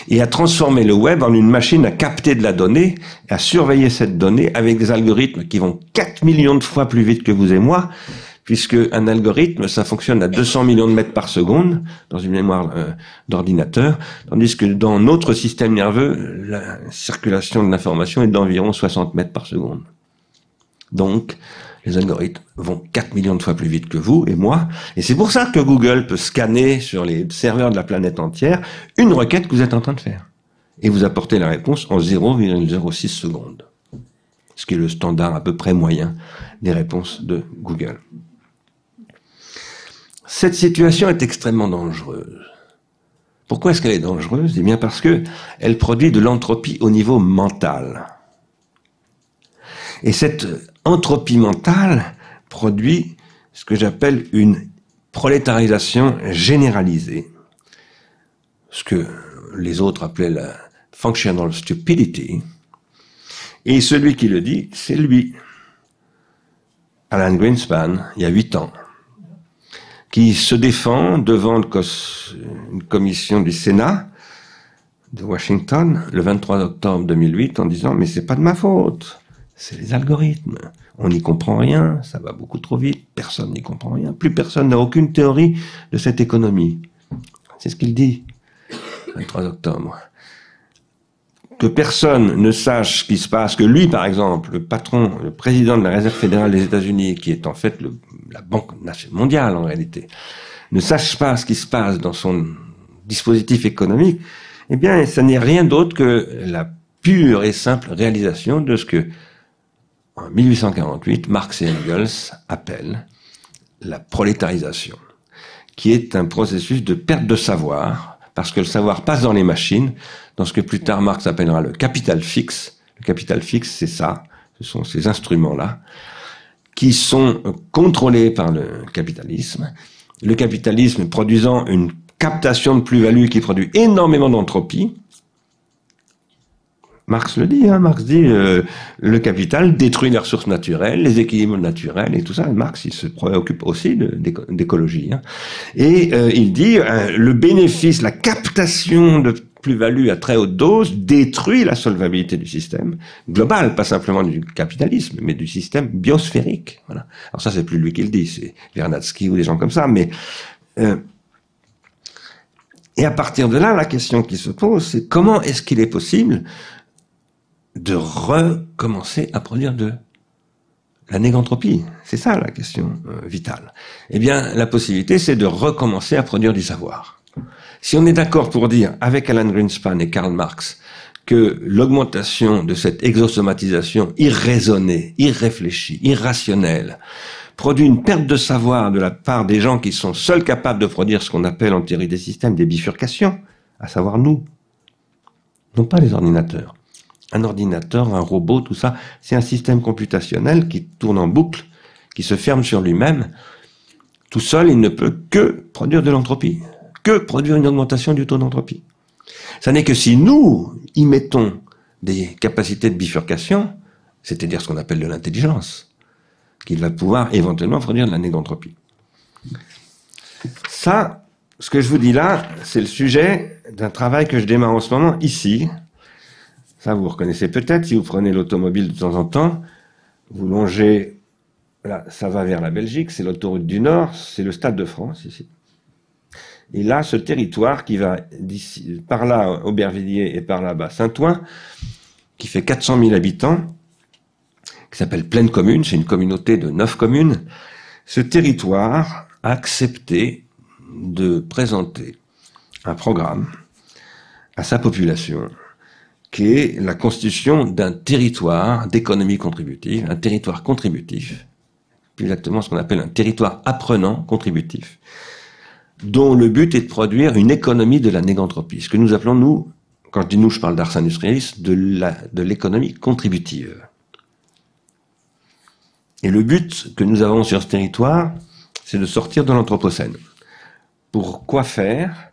et à transformer le web en une machine à capter de la donnée, à surveiller cette donnée avec des algorithmes qui vont 4 millions de fois plus vite que vous et moi, puisque un algorithme, ça fonctionne à 200 millions de mètres par seconde dans une mémoire euh, d'ordinateur, tandis que dans notre système nerveux, la circulation de l'information est d'environ 60 mètres par seconde. Donc, les algorithmes vont 4 millions de fois plus vite que vous et moi. Et c'est pour ça que Google peut scanner sur les serveurs de la planète entière une requête que vous êtes en train de faire. Et vous apporter la réponse en 0,06 secondes. Ce qui est le standard à peu près moyen des réponses de Google. Cette situation est extrêmement dangereuse. Pourquoi est-ce qu'elle est dangereuse? Eh bien parce que elle produit de l'entropie au niveau mental. Et cette entropie mentale produit ce que j'appelle une prolétarisation généralisée, ce que les autres appelaient la functional stupidity, et celui qui le dit, c'est lui, Alan Greenspan, il y a huit ans, qui se défend devant une commission du Sénat de Washington le 23 octobre 2008 en disant mais c'est pas de ma faute c'est les algorithmes. On n'y comprend rien, ça va beaucoup trop vite, personne n'y comprend rien, plus personne n'a aucune théorie de cette économie. C'est ce qu'il dit, le 23 octobre. Que personne ne sache ce qui se passe, que lui, par exemple, le patron, le président de la Réserve fédérale des États-Unis, qui est en fait la Banque mondiale en réalité, ne sache pas ce qui se passe dans son dispositif économique, eh bien, ça n'est rien d'autre que la pure et simple réalisation de ce que en 1848, Marx et Engels appellent la prolétarisation, qui est un processus de perte de savoir, parce que le savoir passe dans les machines, dans ce que plus tard Marx appellera le capital fixe. Le capital fixe, c'est ça, ce sont ces instruments-là, qui sont contrôlés par le capitalisme. Le capitalisme produisant une captation de plus-value qui produit énormément d'entropie, Marx le dit, hein, Marx dit euh, le capital détruit les ressources naturelles, les équilibres naturels et tout ça. Marx, il se préoccupe aussi d'écologie. Hein. Et euh, il dit euh, le bénéfice, la captation de plus-value à très haute dose détruit la solvabilité du système global, pas simplement du capitalisme, mais du système biosphérique. Alors ça, c'est plus lui qui le dit, c'est Vernadsky ou des gens comme ça, mais et à partir de là, la question qui se pose, c'est comment est-ce qu'il est possible de recommencer à produire de la négantropie. C'est ça la question euh, vitale. Eh bien, la possibilité, c'est de recommencer à produire du savoir. Si on est d'accord pour dire, avec Alan Greenspan et Karl Marx, que l'augmentation de cette exosomatisation irraisonnée, irréfléchie, irrationnelle, produit une perte de savoir de la part des gens qui sont seuls capables de produire ce qu'on appelle en théorie des systèmes des bifurcations, à savoir nous, non pas les ordinateurs un ordinateur, un robot, tout ça, c'est un système computationnel qui tourne en boucle, qui se ferme sur lui-même. Tout seul, il ne peut que produire de l'entropie, que produire une augmentation du taux d'entropie. Ça n'est que si nous y mettons des capacités de bifurcation, c'est-à-dire ce qu'on appelle de l'intelligence, qu'il va pouvoir éventuellement produire de la négantropie. Ça, ce que je vous dis là, c'est le sujet d'un travail que je démarre en ce moment ici, ça, vous reconnaissez peut-être si vous prenez l'automobile de temps en temps. Vous longez, là, ça va vers la Belgique, c'est l'autoroute du Nord, c'est le Stade de France ici. Et là, ce territoire qui va par là, Aubervilliers et par là-bas, Saint-Ouen, qui fait 400 000 habitants, qui s'appelle Pleine Commune, c'est une communauté de neuf communes. Ce territoire a accepté de présenter un programme à sa population qui est la constitution d'un territoire d'économie contributive, un territoire contributif, plus exactement ce qu'on appelle un territoire apprenant contributif, dont le but est de produire une économie de la négantropie, ce que nous appelons, nous, quand je dis nous, je parle d'ars industrialis, de l'économie contributive. Et le but que nous avons sur ce territoire, c'est de sortir de l'Anthropocène. Pour quoi faire?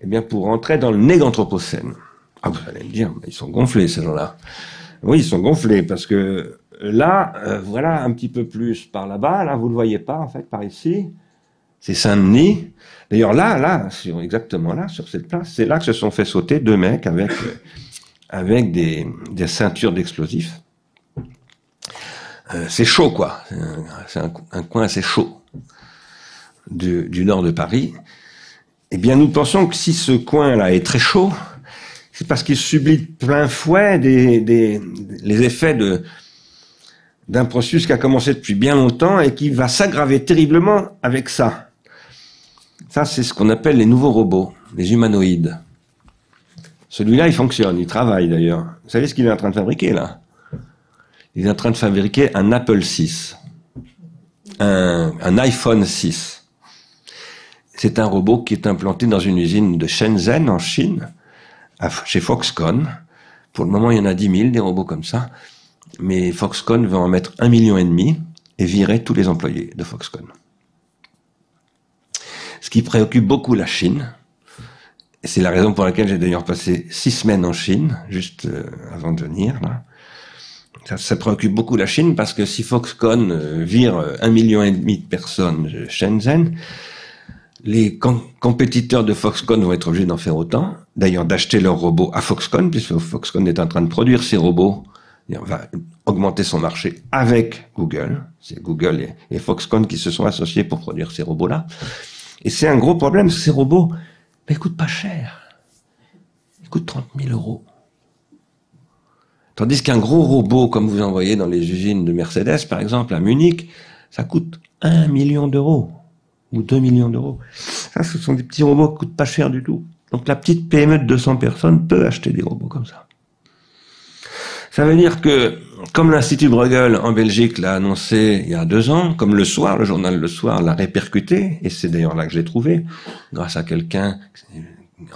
Eh bien, pour entrer dans le néganthropocène. Ah, vous allez me dire, ils sont gonflés, ces gens-là. Oui, ils sont gonflés, parce que là, euh, voilà un petit peu plus par là-bas, là, vous le voyez pas, en fait, par ici. C'est Saint-Denis. D'ailleurs, là, là, exactement là, sur cette place, c'est là que se sont fait sauter deux mecs avec, euh, avec des, ceintures d'explosifs. Euh, c'est chaud, quoi. C'est un, coin assez chaud du, du, nord de Paris. Eh bien, nous pensons que si ce coin-là est très chaud, c'est parce qu'il subit plein fouet les effets d'un processus qui a commencé depuis bien longtemps et qui va s'aggraver terriblement avec ça. Ça, c'est ce qu'on appelle les nouveaux robots, les humanoïdes. Celui-là, il fonctionne, il travaille d'ailleurs. Vous savez ce qu'il est en train de fabriquer là? Il est en train de fabriquer un Apple 6, un, un iPhone 6. C'est un robot qui est implanté dans une usine de Shenzhen en Chine, chez Foxconn. Pour le moment, il y en a 10 000 des robots comme ça, mais Foxconn va en mettre un million et demi et virer tous les employés de Foxconn. Ce qui préoccupe beaucoup la Chine, et c'est la raison pour laquelle j'ai d'ailleurs passé six semaines en Chine, juste euh, avant de venir, là. Ça, préoccupe beaucoup la Chine parce que si Foxconn euh, vire euh, un million et demi de personnes Shenzhen, les compétiteurs de Foxconn vont être obligés d'en faire autant. D'ailleurs, d'acheter leurs robots à Foxconn, puisque Foxconn est en train de produire ses robots. Et on va augmenter son marché avec Google. C'est Google et, Foxconn qui se sont associés pour produire ces robots-là. Et c'est un gros problème, ces robots, ben, ils coûtent pas cher. Ils coûtent 30 000 euros. Tandis qu'un gros robot, comme vous en voyez dans les usines de Mercedes, par exemple, à Munich, ça coûte un million d'euros ou 2 millions d'euros. Ça, ce sont des petits robots qui coûtent pas cher du tout. Donc la petite PME de 200 personnes peut acheter des robots comme ça. Ça veut dire que, comme l'Institut Bruegel en Belgique l'a annoncé il y a deux ans, comme le soir, le journal Le Soir l'a répercuté, et c'est d'ailleurs là que je l'ai trouvé, grâce à quelqu'un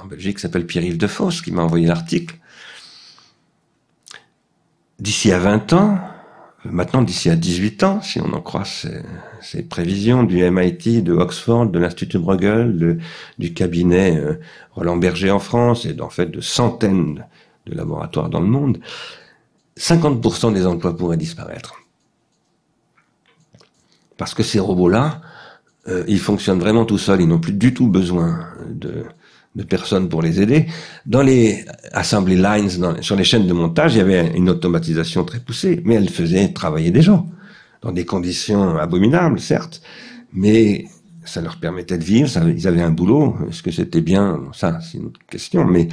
en Belgique qui s'appelle Pierre-Yves Defosse, qui m'a envoyé l'article, d'ici à 20 ans, maintenant d'ici à 18 ans, si on en croit ces, prévisions du MIT, de Oxford, de l'Institut Bruegel, du cabinet euh, Roland Berger en France et en fait de centaines de laboratoires dans le monde, 50% des emplois pourraient disparaître. Parce que ces robots-là, euh, ils fonctionnent vraiment tout seuls, ils n'ont plus du tout besoin de, de personnes pour les aider. Dans les assembly lines, sur les chaînes de montage, il y avait une automatisation très poussée, mais elle faisait travailler des gens dans des conditions abominables, certes, mais ça leur permettait de vivre, ils avaient un boulot. Est-ce que c'était bien? Ça, c'est une autre question, mais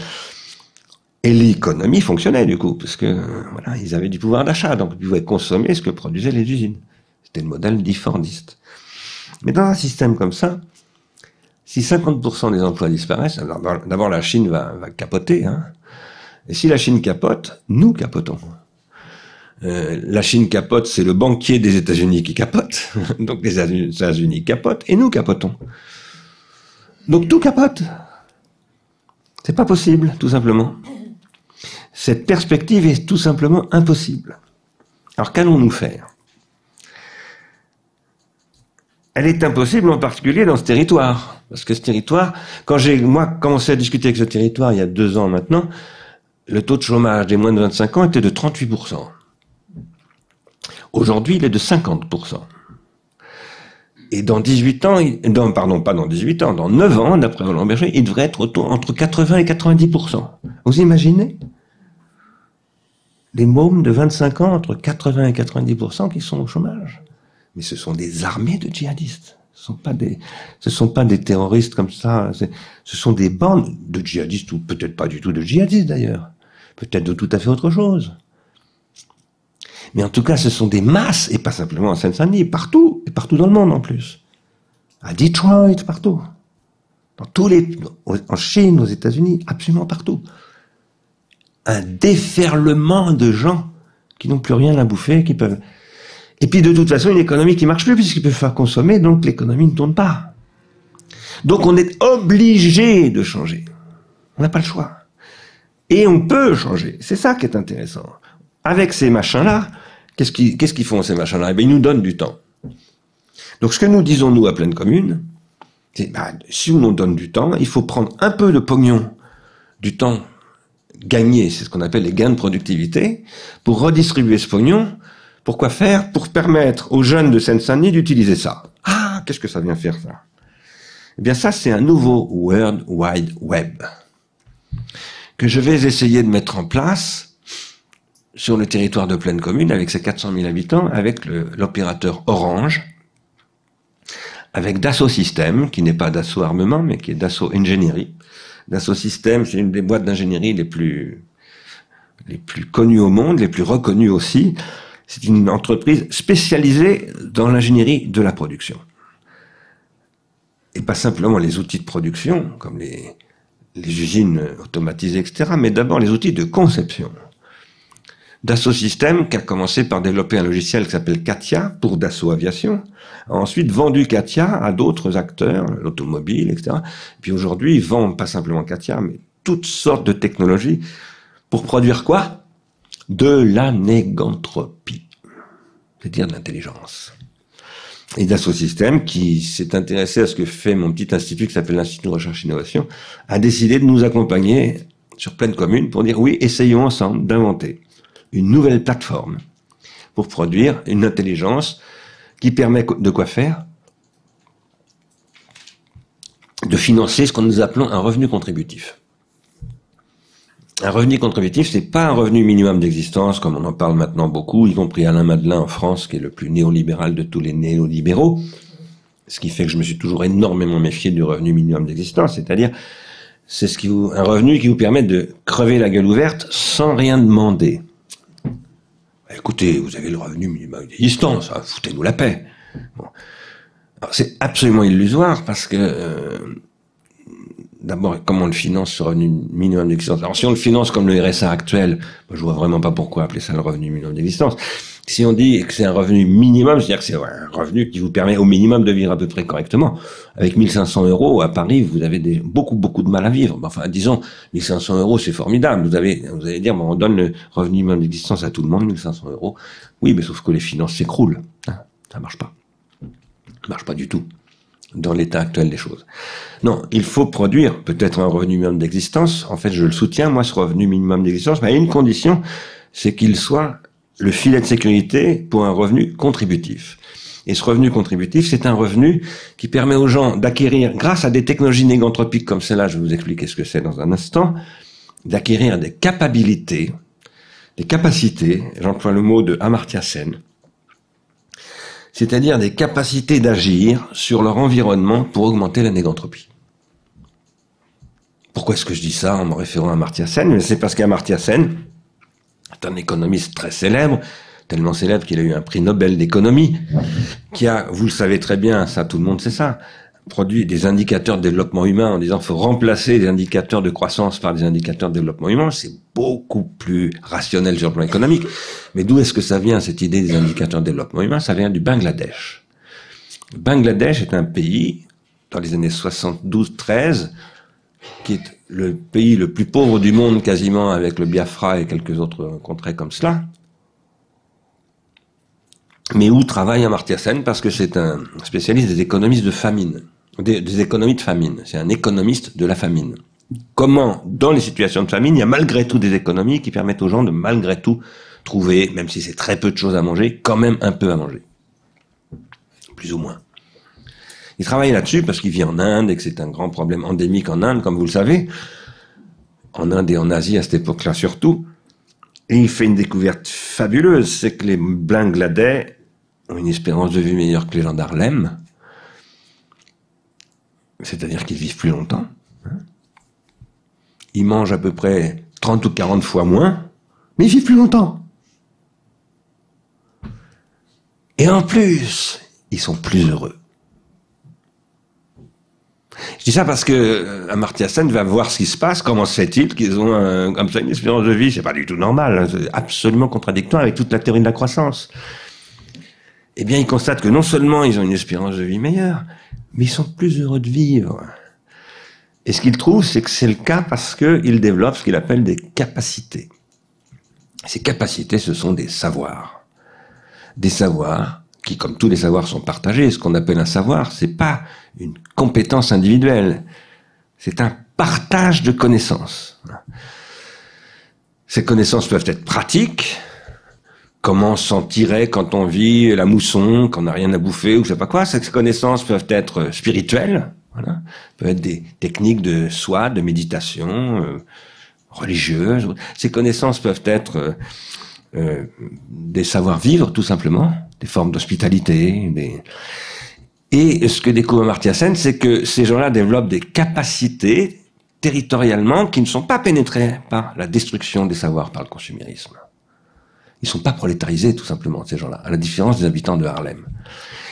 et l'économie fonctionnait du coup, parce que voilà, ils avaient du pouvoir d'achat, donc ils pouvaient consommer ce que produisaient les usines. C'était le modèle dit Fordiste. Mais dans un système comme ça, si 50% des emplois disparaissent, d'abord la Chine va, capoter. Hein. Et si la Chine capote, nous capotons. Euh, la Chine capote, c'est le banquier des États-Unis qui capote. Donc les États-Unis capotent et nous capotons. Donc tout capote. C'est pas possible, tout simplement. Cette perspective est tout simplement impossible. Alors qu'allons-nous faire? Elle est impossible en particulier dans ce territoire. Parce que ce territoire, quand j'ai, moi, commencé à discuter avec ce territoire il y a deux ans maintenant, le taux de chômage des moins de 25 ans était de 38%. Aujourd'hui, il est de 50%. Et dans 18 ans, pardon, pas dans 18 ans, dans 9 ans, d'après Roland Berger, il devrait être autour, entre 80 et 90%. Vous imaginez Les mômes de 25 ans, entre 80 et 90% qui sont au chômage? Mais ce sont des armées de djihadistes. Ce sont pas des, ce sont pas des terroristes comme ça. Ce sont des bandes de djihadistes ou peut-être pas du tout de djihadistes d'ailleurs. Peut-être de tout à fait autre chose. Mais en tout cas, ce sont des masses, et pas simplement à Seine-Saint-Denis, partout, et partout dans le monde en plus. À Detroit, partout. Dans tous les, en Chine, aux États-Unis, absolument partout. Un déferlement de gens qui n'ont plus rien à bouffer, qui peuvent, et puis de toute façon, une économie qui marche plus puisqu'ils peuvent faire consommer, donc l'économie ne tourne pas. Donc on est obligé de changer. On n'a pas le choix. Et on peut changer. C'est ça qui est intéressant. Avec ces machins-là, qu'est-ce qu'ils font ces machins-là? Eh Ils nous donnent du temps. Donc ce que nous disons, nous, à pleine commune, c'est, bah, si on nous donne du temps, il faut prendre un peu de pognon, du temps gagné, c'est ce qu'on appelle les gains de productivité, pour redistribuer ce pognon. Pourquoi faire Pour permettre aux jeunes de Seine-Saint-Denis d'utiliser ça? Ah, qu'est-ce que ça vient faire ça? Eh bien ça, c'est un nouveau World Wide Web que je vais essayer de mettre en place sur le territoire de pleine commune avec ses 400 000 habitants, avec l'opérateur Orange, avec Dassault Systèmes, qui n'est pas Dassault Armement, mais qui est Dassault Ingénierie. Dassault Systèmes, c'est une des boîtes d'ingénierie les plus, les plus connues au monde, les plus reconnues aussi. C'est une entreprise spécialisée dans l'ingénierie de la production. Et pas simplement les outils de production, comme les, usines automatisées, etc., mais d'abord les outils de conception. Dassault Systèmes, qui a commencé par développer un logiciel qui s'appelle Katia pour Dassault Aviation, a ensuite vendu Katia à d'autres acteurs, l'automobile, etc. Et puis aujourd'hui, ils vendent pas simplement Katia, mais toutes sortes de technologies pour produire quoi? De la négantropie, c'est-à-dire de l'intelligence et Dassault Systèmes, qui s'est intéressé à ce que fait mon petit institut qui s'appelle l'Institut de Recherche et Innovation, a décidé de nous accompagner sur pleine commune pour dire oui, essayons ensemble d'inventer une nouvelle plateforme pour produire une intelligence qui permet de quoi faire? De financer ce que nous appelons un revenu contributif. Un revenu contributif, c'est pas un revenu minimum d'existence, comme on en parle maintenant beaucoup, y compris Alain Madelin en France, qui est le plus néolibéral de tous les néolibéraux. Ce qui fait que je me suis toujours énormément méfié du revenu minimum d'existence, c'est-à-dire, c'est ce qui un revenu qui vous permet de crever la gueule ouverte sans rien demander. Écoutez, vous avez le revenu minimum d'existence, hein, foutez-nous la paix. C'est absolument illusoire parce que euh, d'abord, comment on le finance ce revenu minimum d'existence Alors, si on le finance comme le RSA actuel, je vois vraiment pas pourquoi appeler ça le revenu minimum d'existence. Si on dit que c'est un revenu minimum, c'est-à-dire que c'est un revenu qui vous permet au minimum de vivre à peu près correctement. Avec 1500 euros à Paris, vous avez beaucoup, beaucoup de mal à vivre. Enfin, disons, 1500 euros, c'est formidable. Vous allez dire, on donne le revenu minimum d'existence à tout le monde, 1500 euros. Oui, mais sauf que les finances s'écroulent. Ah, ça marche pas. Ça marche pas du tout dans l'état actuel des choses. Non, il faut produire peut-être un revenu minimum d'existence. En fait, je le soutiens, moi, ce revenu minimum d'existence, mais à une condition, c'est qu'il soit le filet de sécurité pour un revenu contributif. Et ce revenu contributif, c'est un revenu qui permet aux gens d'acquérir, grâce à des technologies négantropiques comme celle-là, je vais vous expliquer ce que c'est dans un instant, d'acquérir des capacités, des capacités, j'emploie le mot de Amartya Sen, c'est-à-dire des capacités d'agir sur leur environnement pour augmenter la négantropie. Pourquoi est-ce que je dis ça en me référant à Amartya Sen? C'est parce qu'Amartya Sen est un économiste très célèbre, tellement célèbre qu'il a eu un prix Nobel d'économie, qui a, vous le savez très bien, ça tout le monde sait ça, produit des indicateurs de développement humain en disant faut remplacer les indicateurs de croissance par des indicateurs de développement humain, c'est beaucoup plus rationnel sur le plan économique. Mais d'où est-ce que ça vient, cette idée des indicateurs de développement humain? Ça vient du Bangladesh. Le Bangladesh est un pays, dans les années 72-13, qui est le pays le plus pauvre du monde quasiment avec le Biafra et quelques autres contrées comme cela, mais où travaille Amartya Sen? Parce que c'est un spécialiste des économistes de famine des, économies de famine. C'est un économiste de la famine. Comment, dans les situations de famine, il y a malgré tout des économies qui permettent aux gens de malgré tout trouver, même si c'est très peu de choses à manger, quand même un peu à manger. Plus ou moins. Il travaille là-dessus parce qu'il vit en Inde et que c'est un grand problème endémique en Inde, comme vous le savez. En Inde et en Asie à cette époque-là surtout. Et il fait une découverte fabuleuse, c'est que les Bangladais ont une espérance de vie meilleure que les gens c'est-à-dire qu'ils vivent plus longtemps. Hein. Ils mangent à peu près 30 ou 40 fois moins, mais ils vivent plus longtemps. Et en plus, ils sont plus heureux. Je dis ça parce que euh, Amartya Sen va voir ce qui se passe. Comment se fait-il qu'ils ont comme ça une espérance de vie C'est pas du tout normal. Hein. C'est absolument contradictoire avec toute la théorie de la croissance. Eh bien, il constate que non seulement ils ont une espérance de vie meilleure, mais ils sont plus heureux de vivre. Et ce qu'il trouve, c'est que c'est le cas parce qu'il développe ce qu'il appelle des capacités. Ces capacités, ce sont des savoirs. Des savoirs qui, comme tous les savoirs, sont partagés. Ce qu'on appelle un savoir, c'est pas une compétence individuelle. C'est un partage de connaissances. Ces connaissances peuvent être pratiques. Comment s'en tirer quand on vit la mousson, qu'on n'a rien à bouffer ou je sais pas quoi. Ces connaissances peuvent être spirituelles. Voilà. Peuvent être des techniques de soi, de méditation, euh, religieuses. Ces connaissances peuvent être euh, euh, des savoir-vivre, tout simplement, des formes d'hospitalité. Des... Et ce que découvre Amartya Sen, c'est que ces gens-là développent des capacités territorialement qui ne sont pas pénétrées par la destruction des savoirs par le consumérisme. Ils sont pas prolétarisés, tout simplement, ces gens-là, à la différence des habitants de Harlem.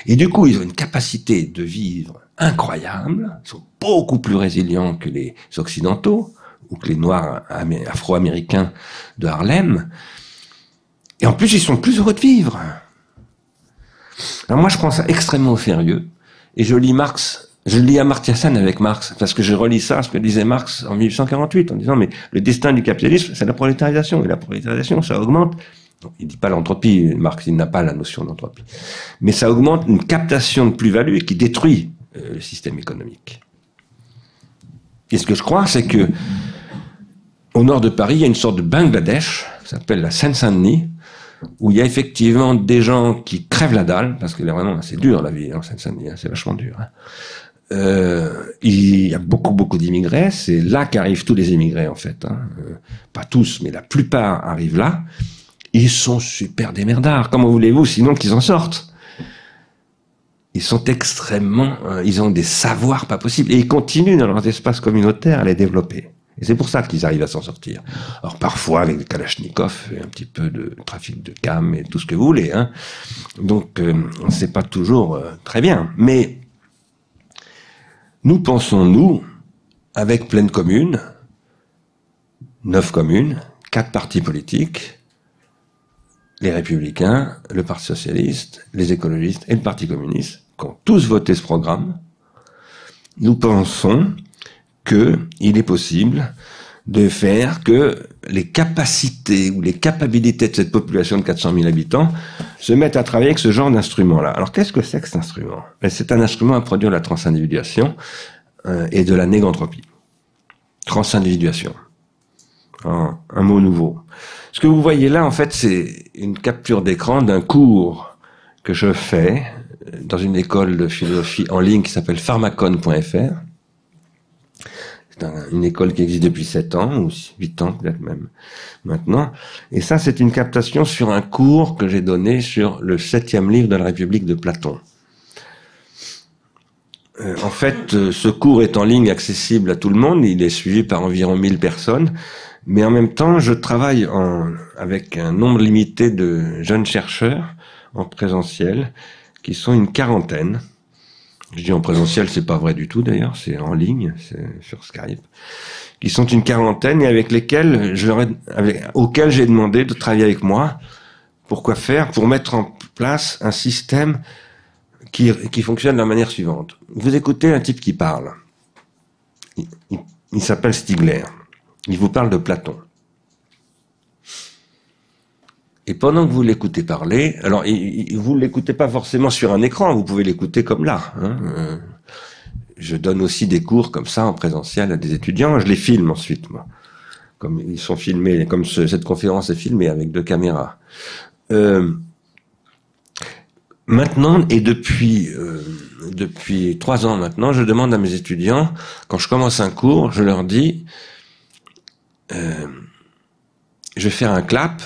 Et du coup, ils ont une capacité de vivre incroyable, ils sont beaucoup plus résilients que les Occidentaux, ou que les Noirs afro-américains de Harlem. Et en plus, ils sont plus heureux de vivre. Alors moi, je prends ça extrêmement au sérieux. Et je lis Marx, je lis Amartya Sen avec Marx, parce que je relis ça, ce que disait Marx en 1848, en disant, mais le destin du capitalisme, c'est la prolétarisation. Et la prolétarisation, ça augmente. Il dit pas l'entropie, Marx, n'a pas la notion d'entropie. Mais ça augmente une captation de plus-value qui détruit euh, le système économique. Et ce que je crois, c'est que au nord de Paris, il y a une sorte de Bangladesh, qui s'appelle la Seine-Saint-Denis, où il y a effectivement des gens qui crèvent la dalle, parce que vraiment, c'est dur la vie en Seine-Saint-Denis, hein, c'est vachement dur. Hein. Euh, il y a beaucoup, beaucoup d'immigrés. C'est là qu'arrivent tous les immigrés, en fait. Hein. Euh, pas tous, mais la plupart arrivent là. Ils sont super démerdards. Comment voulez-vous, sinon qu'ils en sortent? Ils sont extrêmement... Euh, ils ont des savoirs pas possibles. Et ils continuent dans leurs espaces communautaires à les développer. Et c'est pour ça qu'ils arrivent à s'en sortir. Alors parfois avec des kalachnikovs un petit peu de trafic de cam et tout ce que vous voulez. Hein. Donc euh, c'est pas toujours euh, très bien. Mais nous pensons, nous, avec pleine commune, neuf communes, quatre partis politiques, les républicains, le Parti socialiste, les écologistes et le Parti communiste, qui ont tous voté ce programme, nous pensons qu'il est possible de faire que les capacités ou les capacités de cette population de 400 000 habitants se mettent à travailler avec ce genre d'instrument-là. Alors qu'est-ce que c'est que cet instrument? Ben, C'est un instrument à produire la transindividuation euh, et de la négantropie. Transindividuation. Un, un mot nouveau. Ce que vous voyez là, en fait, c'est une capture d'écran d'un cours que je fais dans une école de philosophie en ligne qui s'appelle pharmacon.fr c'est une école qui existe depuis 7 ans, ou 8 ans peut-être même maintenant. Et ça, c'est une captation sur un cours que j'ai donné sur le septième livre de la République de Platon. Euh, en fait, euh, ce cours est en ligne accessible à tout le monde, il est suivi par environ 1000 personnes, mais en même temps, je travaille en, avec un nombre limité de jeunes chercheurs en présentiel, qui sont une quarantaine, je dis en présentiel, c'est pas vrai du tout d'ailleurs, c'est en ligne, c'est sur Skype, qui sont une quarantaine et avec lesquels je avec, auxquels j'ai demandé de travailler avec moi. Pourquoi faire Pour mettre en place un système qui, qui fonctionne de la manière suivante. Vous écoutez un type qui parle. Il, il s'appelle Stigler. Il vous parle de Platon. Et pendant que vous l'écoutez parler, alors vous ne l'écoutez pas forcément sur un écran, vous pouvez l'écouter comme là. Hein, euh. je donne aussi des cours comme ça en présentiel à des étudiants, je les filme ensuite, moi. Comme ils sont filmés, comme cette conférence est filmée avec deux caméras. Euh, maintenant et depuis euh, depuis trois ans maintenant, je demande à mes étudiants quand je commence un cours, je leur dis, euh, je vais faire un clap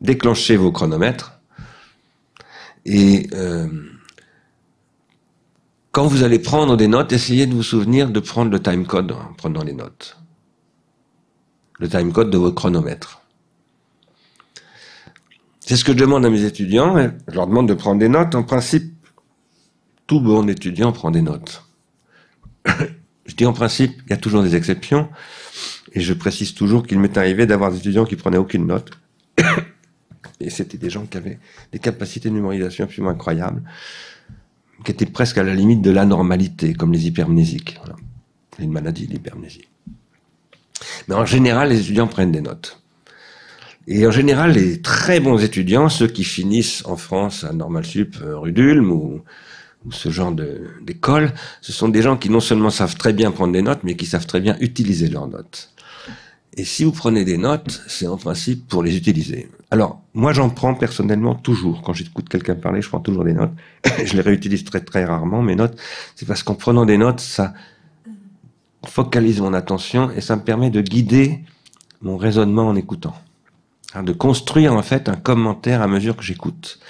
déclenchez vos chronomètres et euh, quand vous allez prendre des notes, essayez de vous souvenir de prendre le timecode en prenant les notes. Le timecode de votre chronomètre. C'est ce que je demande à mes étudiants. Je leur demande de prendre des notes. En principe, tout bon étudiant prend des notes. je dis en principe, il y a toujours des exceptions. Et je précise toujours qu'il m'est arrivé d'avoir des étudiants qui prenaient aucune note. Et c'était des gens qui avaient des capacités de mémorisation absolument incroyables, qui étaient presque à la limite de l'anormalité, comme les hypermnésiques. Voilà. C'est une maladie, l'hypermnésie. Mais en général, les étudiants prennent des notes. Et en général, les très bons étudiants, ceux qui finissent en France à Normal Sup, euh, rue d'Ulm ou, ou ce genre d'école, ce sont des gens qui non seulement savent très bien prendre des notes, mais qui savent très bien utiliser leurs notes. Et si vous prenez des notes, c'est en principe pour les utiliser. Alors, moi j'en prends personnellement toujours. Quand j'écoute quelqu'un parler, je prends toujours des notes. je les réutilise très très rarement, mes notes. C'est parce qu'en prenant des notes, ça focalise mon attention et ça me permet de guider mon raisonnement en écoutant. Hein, de construire en fait un commentaire à mesure que j'écoute.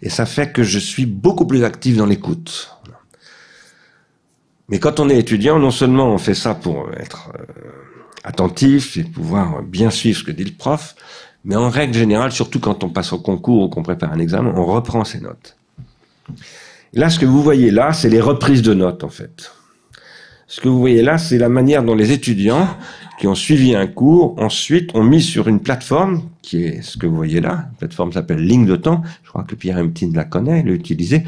Et ça fait que je suis beaucoup plus actif dans l'écoute. Mais quand on est étudiant, non seulement on fait ça pour être euh, attentif et pouvoir bien suivre ce que dit le prof, mais en règle générale, surtout quand on passe au concours ou qu'on prépare un examen, on reprend ses notes. là, ce que vous voyez là, c'est les reprises de notes en fait. Ce que vous voyez là, c'est la manière dont les étudiants qui ont suivi un cours, ensuite ont mis sur une plateforme, qui est ce que vous voyez là, la plateforme s'appelle Ligne de temps, je crois que Pierre Emtine la connaît, l'a utilisé,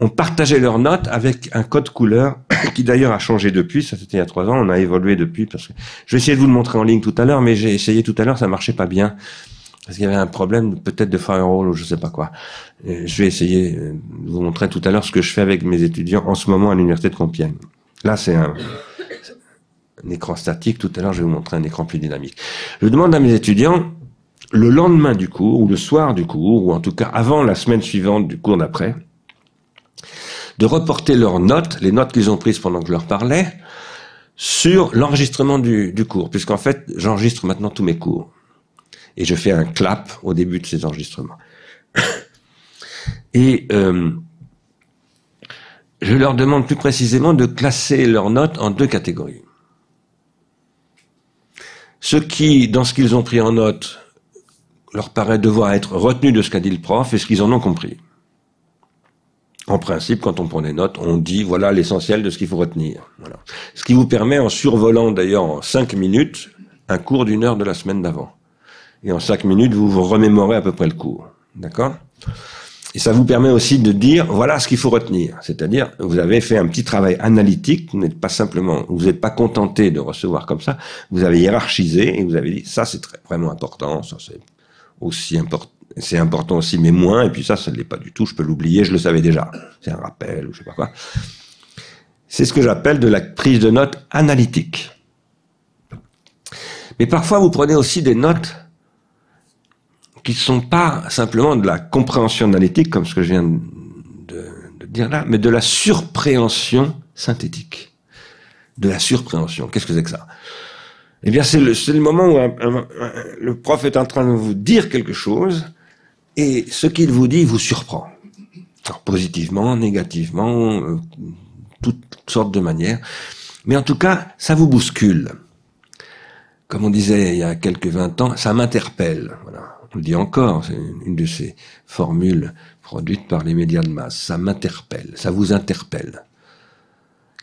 ont partagé leurs notes avec un code couleur, qui d'ailleurs a changé depuis, ça c'était il y a trois ans, on a évolué depuis, parce que je vais essayer de vous le montrer en ligne tout à l'heure, mais j'ai essayé tout à l'heure, ça marchait pas bien, parce qu'il y avait un problème peut-être de firewall ou je sais pas quoi. je vais essayer de vous montrer tout à l'heure ce que je fais avec mes étudiants en ce moment à l'université de Compiègne. Là, c'est un, écran statique. Tout à l'heure, je vais vous montrer un écran plus dynamique. Je demande à mes étudiants, le lendemain du cours, ou le soir du cours, ou en tout cas avant la semaine suivante du cours d'après, de reporter leurs notes, les notes qu'ils ont prises pendant que je leur parlais, sur l'enregistrement du, du cours, puisqu'en fait, j'enregistre maintenant tous mes cours. Et je fais un clap au début de ces enregistrements. Et euh, je leur demande plus précisément de classer leurs notes en deux catégories. Ce qui, dans ce qu'ils ont pris en note, leur paraît devoir être retenu de ce qu'a dit le prof et ce qu'ils en ont compris. En principe, quand on prend des notes, on dit voilà l'essentiel de ce qu'il faut retenir. Ce qui vous permet, en survolant d'ailleurs en cinq minutes, un cours d'une heure de la semaine d'avant. Et en cinq minutes, vous vous remémorez à peu près le cours. D'accord? Et ça vous permet aussi de dire, voilà ce qu'il faut retenir. C'est-à-dire, vous avez fait un petit travail analytique, vous n'êtes pas simplement, vous n'êtes pas contenté de recevoir comme ça, vous avez hiérarchisé et vous avez dit, ça c'est très, vraiment important, ça c'est aussi important, c'est important aussi, mais moins, et puis ça, ça ne l'est pas du tout, je peux l'oublier, je le savais déjà. C'est un rappel, ou je sais pas quoi. C'est ce que j'appelle de la prise de notes analytique. Mais parfois, vous prenez aussi des notes qui ne sont pas simplement de la compréhension analytique, comme ce que je viens de, dire là, mais de la surpréhension synthétique. De la surpréhension. Qu'est-ce que c'est que ça? Eh bien, c'est le, moment où le prof est en train de vous dire quelque chose, et ce qu'il vous dit vous surprend. Positivement, négativement, euh, toutes sortes de manières. Mais en tout cas, ça vous bouscule. Comme on disait il y a quelques vingt ans, ça m'interpelle. Voilà on le dit encore, c'est une de ces formules produites par les médias de masse. Ça m'interpelle, ça vous interpelle.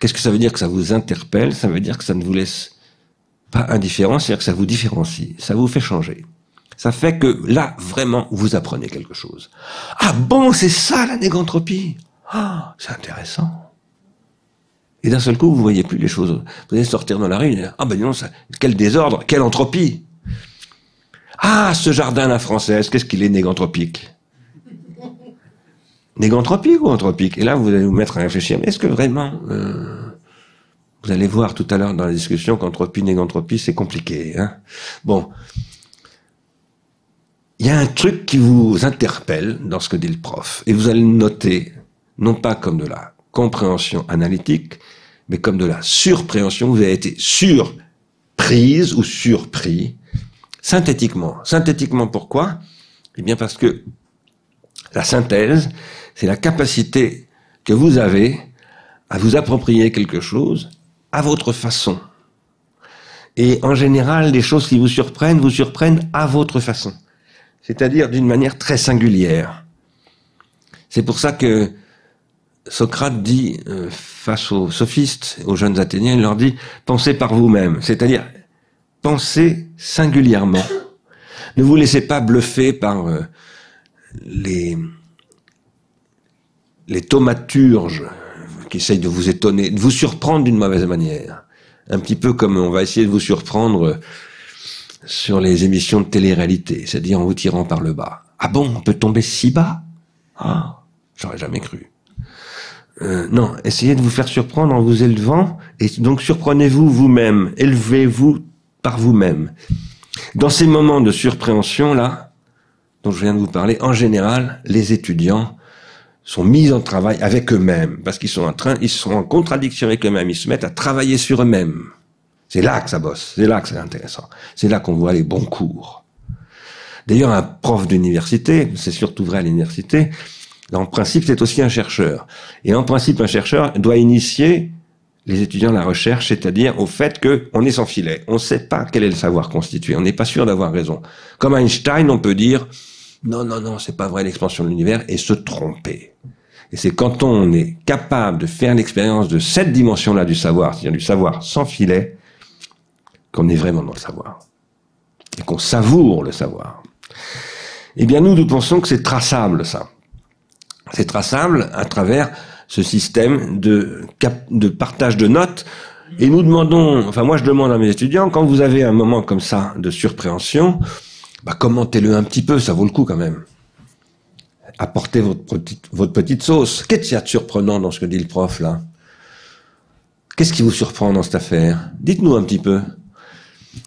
Qu'est-ce que ça veut dire que ça vous interpelle? Ça veut dire que ça ne vous laisse pas indifférent, c'est-à-dire que ça vous différencie, ça vous fait changer. Ça fait que là, vraiment, vous apprenez quelque chose. Ah bon, c'est ça la négantropie Ah, c'est intéressant. Et d'un seul coup, vous voyez plus les choses. Vous allez sortir dans la rue, et ah ben non, ça, quel désordre, quelle entropie. Ah, ce jardin la française, qu'est-ce qu'il est négantropique Négantropique ou anthropique? Et là, vous allez vous mettre à réfléchir. Mais est-ce que vraiment euh, Vous allez voir tout à l'heure dans la discussion qu'anthropie, négantropie, c'est compliqué. Hein bon. Il y a un truc qui vous interpelle dans ce que dit le prof. Et vous allez le noter, non pas comme de la compréhension analytique, mais comme de la surpréhension. Vous avez été surprise ou surpris synthétiquement. Synthétiquement pourquoi? Eh bien parce que la synthèse, c'est la capacité que vous avez à vous approprier quelque chose à votre façon. Et en général, les choses qui vous surprennent, vous surprennent à votre façon. c'est-à-dire d'une manière très singulière. C'est pour ça que Socrate dit, euh, face aux sophistes, aux jeunes Athéniens, il leur dit, pensez par vous-même, c'est-à-dire pensez singulièrement. Ne vous laissez pas bluffer par euh, les, les thaumaturges qui essayent de vous étonner, de vous surprendre d'une mauvaise manière. Un petit peu comme on va essayer de vous surprendre sur les émissions de télé-réalité, c'est-à-dire en vous tirant par le bas. Ah bon, on peut tomber si bas? Ah, j'aurais jamais cru. Euh, non, essayez de vous faire surprendre en vous élevant, et donc surprenez-vous vous-même, élevez-vous par vous-même. Dans ces moments de surpréhension là, dont je viens de vous parler, en général, les étudiants sont mis en travail avec eux-mêmes, parce qu'ils sont en train, ils sont en contradiction avec eux-mêmes, ils se mettent à travailler sur eux-mêmes. C'est là que ça bosse, c'est là que c'est intéressant, c'est là qu'on voit les bons cours. D'ailleurs, un prof d'université, c'est surtout vrai à l'université, en principe, c'est aussi un chercheur. Et en principe, un chercheur doit initier les étudiants à la recherche, c'est-à-dire au fait qu'on est sans filet. On ne sait pas quel est le savoir constitué. On n'est pas sûr d'avoir raison. Comme Einstein, on peut dire non, non, non, c'est pas vrai l'expansion de l'univers et se tromper. Et c'est quand on est capable de faire l'expérience de cette dimension-là du savoir, c'est-à-dire du savoir sans filet, qu'on est vraiment dans le savoir. Et qu'on savoure le savoir. Eh bien, nous, nous pensons que c'est traçable, ça. C'est traçable à travers ce système de, partage de notes. Et nous demandons, enfin moi je demande à mes étudiants, quand vous avez un moment comme ça de surpréhension, bah commentez-le un petit peu, ça vaut le coup quand même. Apportez votre petite, votre petite sauce. Qu'est-ce qu'il y a de surprenant dans ce que dit le prof là? Qu'est-ce qui vous surprend dans cette affaire? Dites-nous un petit peu.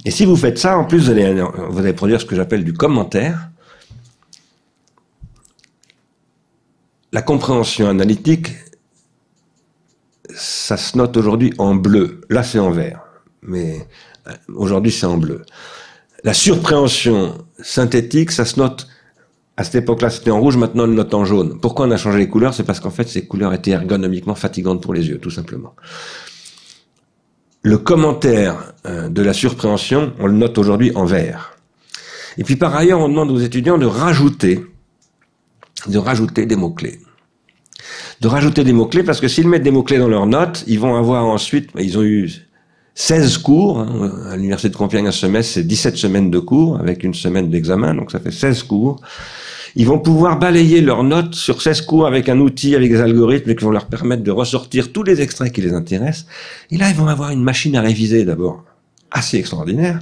Et si vous faites ça, en plus, vous allez, vous allez produire ce que j'appelle du commentaire. La compréhension analytique, ça se note aujourd'hui en bleu. Là, c'est en vert. Mais euh, aujourd'hui, c'est en bleu. La surpréhension synthétique, ça se note à cette époque-là, c'était en rouge, maintenant on le note en jaune. Pourquoi on a changé les couleurs? C'est parce qu'en fait, ces couleurs étaient ergonomiquement fatigantes pour les yeux, tout simplement. Le commentaire euh, de la surpréhension, on le note aujourd'hui en vert. Et puis par ailleurs, on demande aux étudiants de rajouter, de rajouter des mots-clés de rajouter des mots-clés, parce que s'ils mettent des mots-clés dans leurs notes, ils vont avoir ensuite, ils ont eu 16 cours, hein, à l'université de Compiègne un semestre, c'est 17 semaines de cours, avec une semaine d'examen, donc ça fait 16 cours. Ils vont pouvoir balayer leurs notes sur 16 cours avec un outil, avec des algorithmes qui vont leur permettre de ressortir tous les extraits qui les intéressent. Et là, ils vont avoir une machine à réviser d'abord, assez extraordinaire.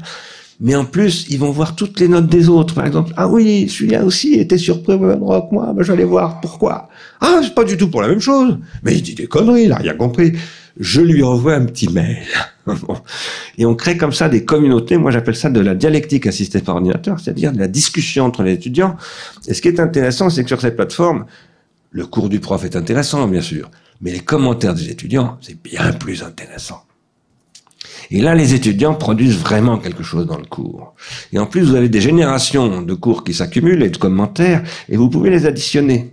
Mais en plus, ils vont voir toutes les notes des autres. Par exemple, ah oui, celui-là aussi était même endroit que moi. Ben, j'allais voir pourquoi. Ah, c'est pas du tout pour la même chose. Mais il dit des conneries, il a rien compris. Je lui envoie un petit mail. Et on crée comme ça des communautés. Moi, j'appelle ça de la dialectique assistée par ordinateur, c'est-à-dire de la discussion entre les étudiants. Et ce qui est intéressant, c'est que sur cette plateforme, le cours du prof est intéressant, bien sûr. Mais les commentaires des étudiants, c'est bien plus intéressant. Et là, les étudiants produisent vraiment quelque chose dans le cours. Et en plus, vous avez des générations de cours qui s'accumulent et de commentaires, et vous pouvez les additionner.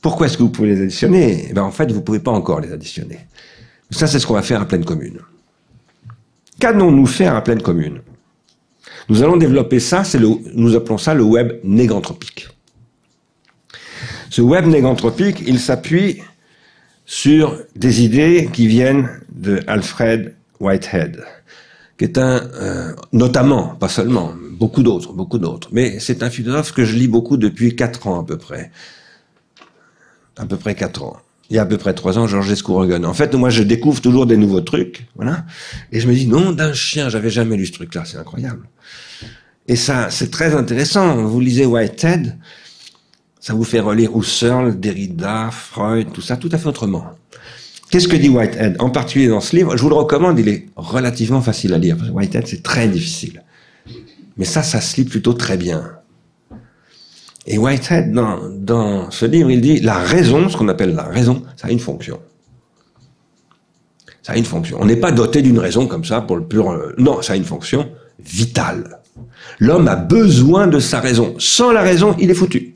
Pourquoi est-ce que vous pouvez les additionner? Eh ben, En fait, vous ne pouvez pas encore les additionner. Ça, c'est ce qu'on va faire à pleine commune. Qu'allons-nous faire à pleine commune? Nous allons développer ça, c'est nous appelons ça le web négantropique. Ce web négantropique, il s'appuie sur des idées qui viennent de Alfred Whitehead, qui est un, euh, notamment, pas seulement, beaucoup d'autres, beaucoup d'autres, mais c'est un philosophe que je lis beaucoup depuis quatre ans à peu près. À peu près quatre ans. Il y a à peu près trois ans, Georges Scourogan. En fait, moi, je découvre toujours des nouveaux trucs, voilà. Et je me dis, non, d'un chien, j'avais jamais lu ce truc-là, c'est incroyable. Et ça, c'est très intéressant. Vous lisez Whitehead, ça vous fait relire Husserl, Derrida, Freud, tout ça, tout à fait autrement. Qu'est-ce que dit Whitehead En particulier dans ce livre, je vous le recommande, il est relativement facile à lire. Whitehead, c'est très difficile. Mais ça, ça se lit plutôt très bien. Et Whitehead, dans, dans ce livre, il dit la raison, ce qu'on appelle la raison, ça a une fonction. Ça a une fonction. On n'est pas doté d'une raison comme ça pour le pur. Euh, non, ça a une fonction vitale. L'homme a besoin de sa raison. Sans la raison, il est foutu.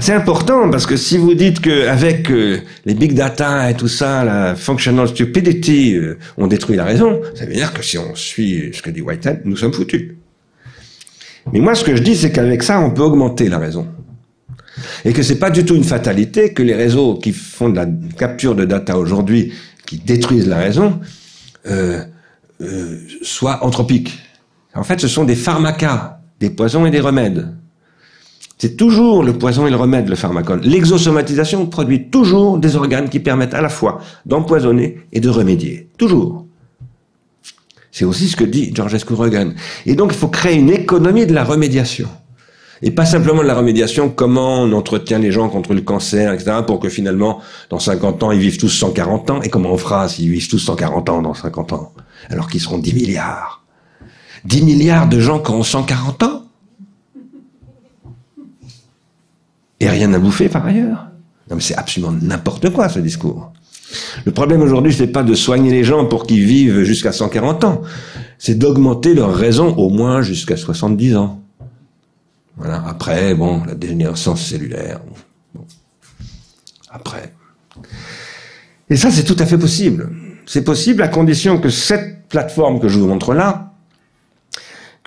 C'est important parce que si vous dites qu'avec euh, les big data et tout ça, la functional stupidity, euh, on détruit la raison, ça veut dire que si on suit ce que dit Whitehead, nous sommes foutus. Mais moi, ce que je dis, c'est qu'avec ça, on peut augmenter la raison. Et que c'est pas du tout une fatalité que les réseaux qui font de la capture de data aujourd'hui, qui détruisent la raison, euh, euh, soient anthropiques. En fait, ce sont des pharmacas, des poisons et des remèdes. C'est toujours le poison et le remède, le pharmacone. L'exosomatisation produit toujours des organes qui permettent à la fois d'empoisonner et de remédier. Toujours. C'est aussi ce que dit Georges Rogan. Et donc, il faut créer une économie de la remédiation. Et pas simplement de la remédiation, comment on entretient les gens contre le cancer, etc., pour que finalement, dans 50 ans, ils vivent tous 140 ans. Et comment on fera s'ils vivent tous 140 ans dans 50 ans Alors qu'ils seront 10 milliards? 10 milliards de gens qui auront 140 ans? Et rien à bouffer par ailleurs Non mais c'est absolument n'importe quoi ce discours. Le problème aujourd'hui, c'est pas de soigner les gens pour qu'ils vivent jusqu'à 140 ans, c'est d'augmenter leur raison au moins jusqu'à 70 ans. Voilà. Après, bon, la dégénérescence cellulaire. Après. Et ça, c'est tout à fait possible. C'est possible à condition que cette plateforme que je vous montre là,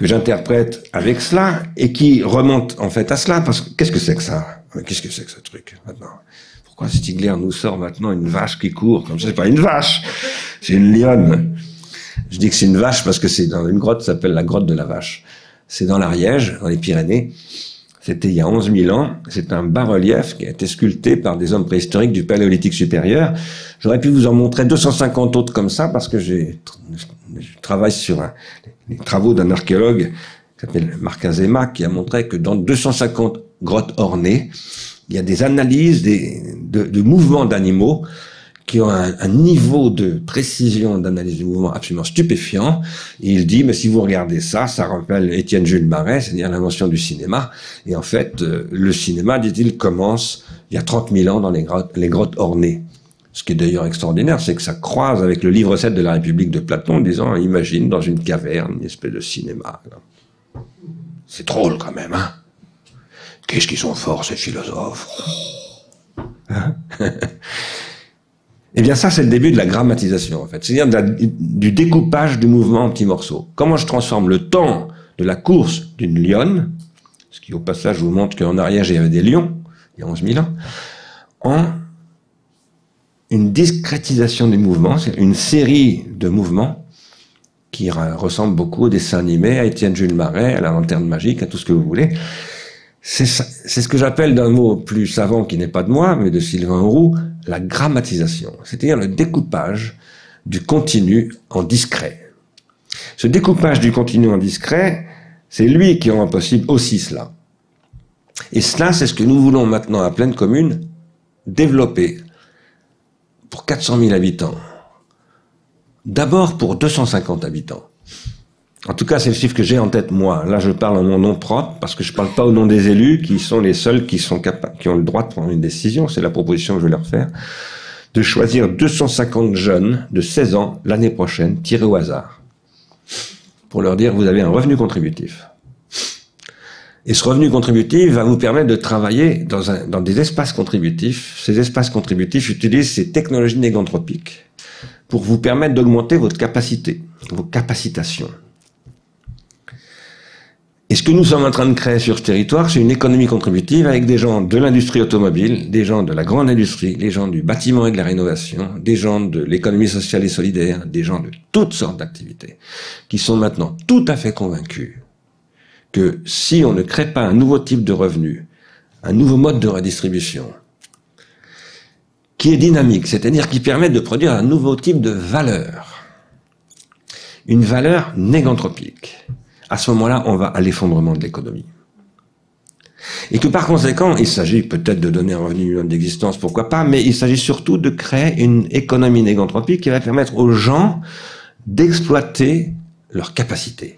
que j'interprète avec cela, et qui remonte en fait à cela, parce que qu'est-ce que c'est que ça? Qu'est-ce que c'est que ce truc maintenant? Pourquoi Stigler nous sort maintenant une vache qui court? Comme ça C'est pas une vache, c'est une lionne. Je dis que c'est une vache parce que c'est dans une grotte qui s'appelle la grotte de la vache. C'est dans l'Ariège, dans les Pyrénées. C'était il y a 11 000 ans. C'est un bas-relief qui a été sculpté par des hommes préhistoriques du Paléolithique supérieur. J'aurais pu vous en montrer 250 autres comme ça parce que je travaille sur les travaux d'un archéologue qui s'appelle Marc Azema qui a montré que dans 250 grottes ornées, il y a des analyses de mouvements d'animaux qui ont un, niveau de précision d'analyse du mouvement absolument stupéfiant. Et il dit, mais si vous regardez ça, ça rappelle Étienne Jules Marais, c'est-à-dire l'invention du cinéma. Et en fait, euh, le cinéma, dit-il, commence il y a 30 000 ans dans les grottes, les grottes ornées. Ce qui est d'ailleurs extraordinaire, c'est que ça croise avec le livre 7 de la République de Platon, disant, imagine dans une caverne une espèce de cinéma. C'est drôle quand même, hein Qu'est-ce qu'ils sont forts, ces philosophes hein? Eh bien, ça, c'est le début de la grammatisation, en fait. C'est-à-dire du découpage du mouvement en petits morceaux. Comment je transforme le temps de la course d'une lionne, ce qui, au passage, vous montre qu'en arrière, il y avait des lions, il y a 11 000 ans, en une discrétisation du mouvement, c'est une série de mouvements qui ressemblent beaucoup au dessin animé, à Étienne Jules Marais, à la lanterne magique, à tout ce que vous voulez. C'est ce que j'appelle d'un mot plus savant qui n'est pas de moi, mais de Sylvain Roux, la grammatisation, c'est-à-dire le découpage du continu en discret. Ce découpage du continu en discret, c'est lui qui rend possible aussi cela. Et cela, c'est ce que nous voulons maintenant à pleine commune développer pour 400 000 habitants. D'abord pour 250 habitants. En tout cas, c'est le chiffre que j'ai en tête moi. Là, je parle en mon nom propre parce que je parle pas au nom des élus qui sont les seuls qui sont capables, qui ont le droit de prendre une décision. C'est la proposition que je vais leur faire de choisir 250 jeunes de 16 ans l'année prochaine, tirés au hasard, pour leur dire vous avez un revenu contributif. Et ce revenu contributif va vous permettre de travailler dans, un, dans des espaces contributifs. Ces espaces contributifs utilisent ces technologies négantropiques pour vous permettre d'augmenter votre capacité, vos capacitations. Et ce que nous sommes en train de créer sur ce territoire, c'est une économie contributive avec des gens de l'industrie automobile, des gens de la grande industrie, des gens du bâtiment et de la rénovation, des gens de l'économie sociale et solidaire, des gens de toutes sortes d'activités, qui sont maintenant tout à fait convaincus que si on ne crée pas un nouveau type de revenu, un nouveau mode de redistribution, qui est dynamique, c'est-à-dire qui permet de produire un nouveau type de valeur, une valeur négantropique, à ce moment-là, on va à l'effondrement de l'économie. Et que par conséquent, il s'agit peut-être de donner un revenu d'existence, pourquoi pas, mais il s'agit surtout de créer une économie négantropique qui va permettre aux gens d'exploiter leurs capacités.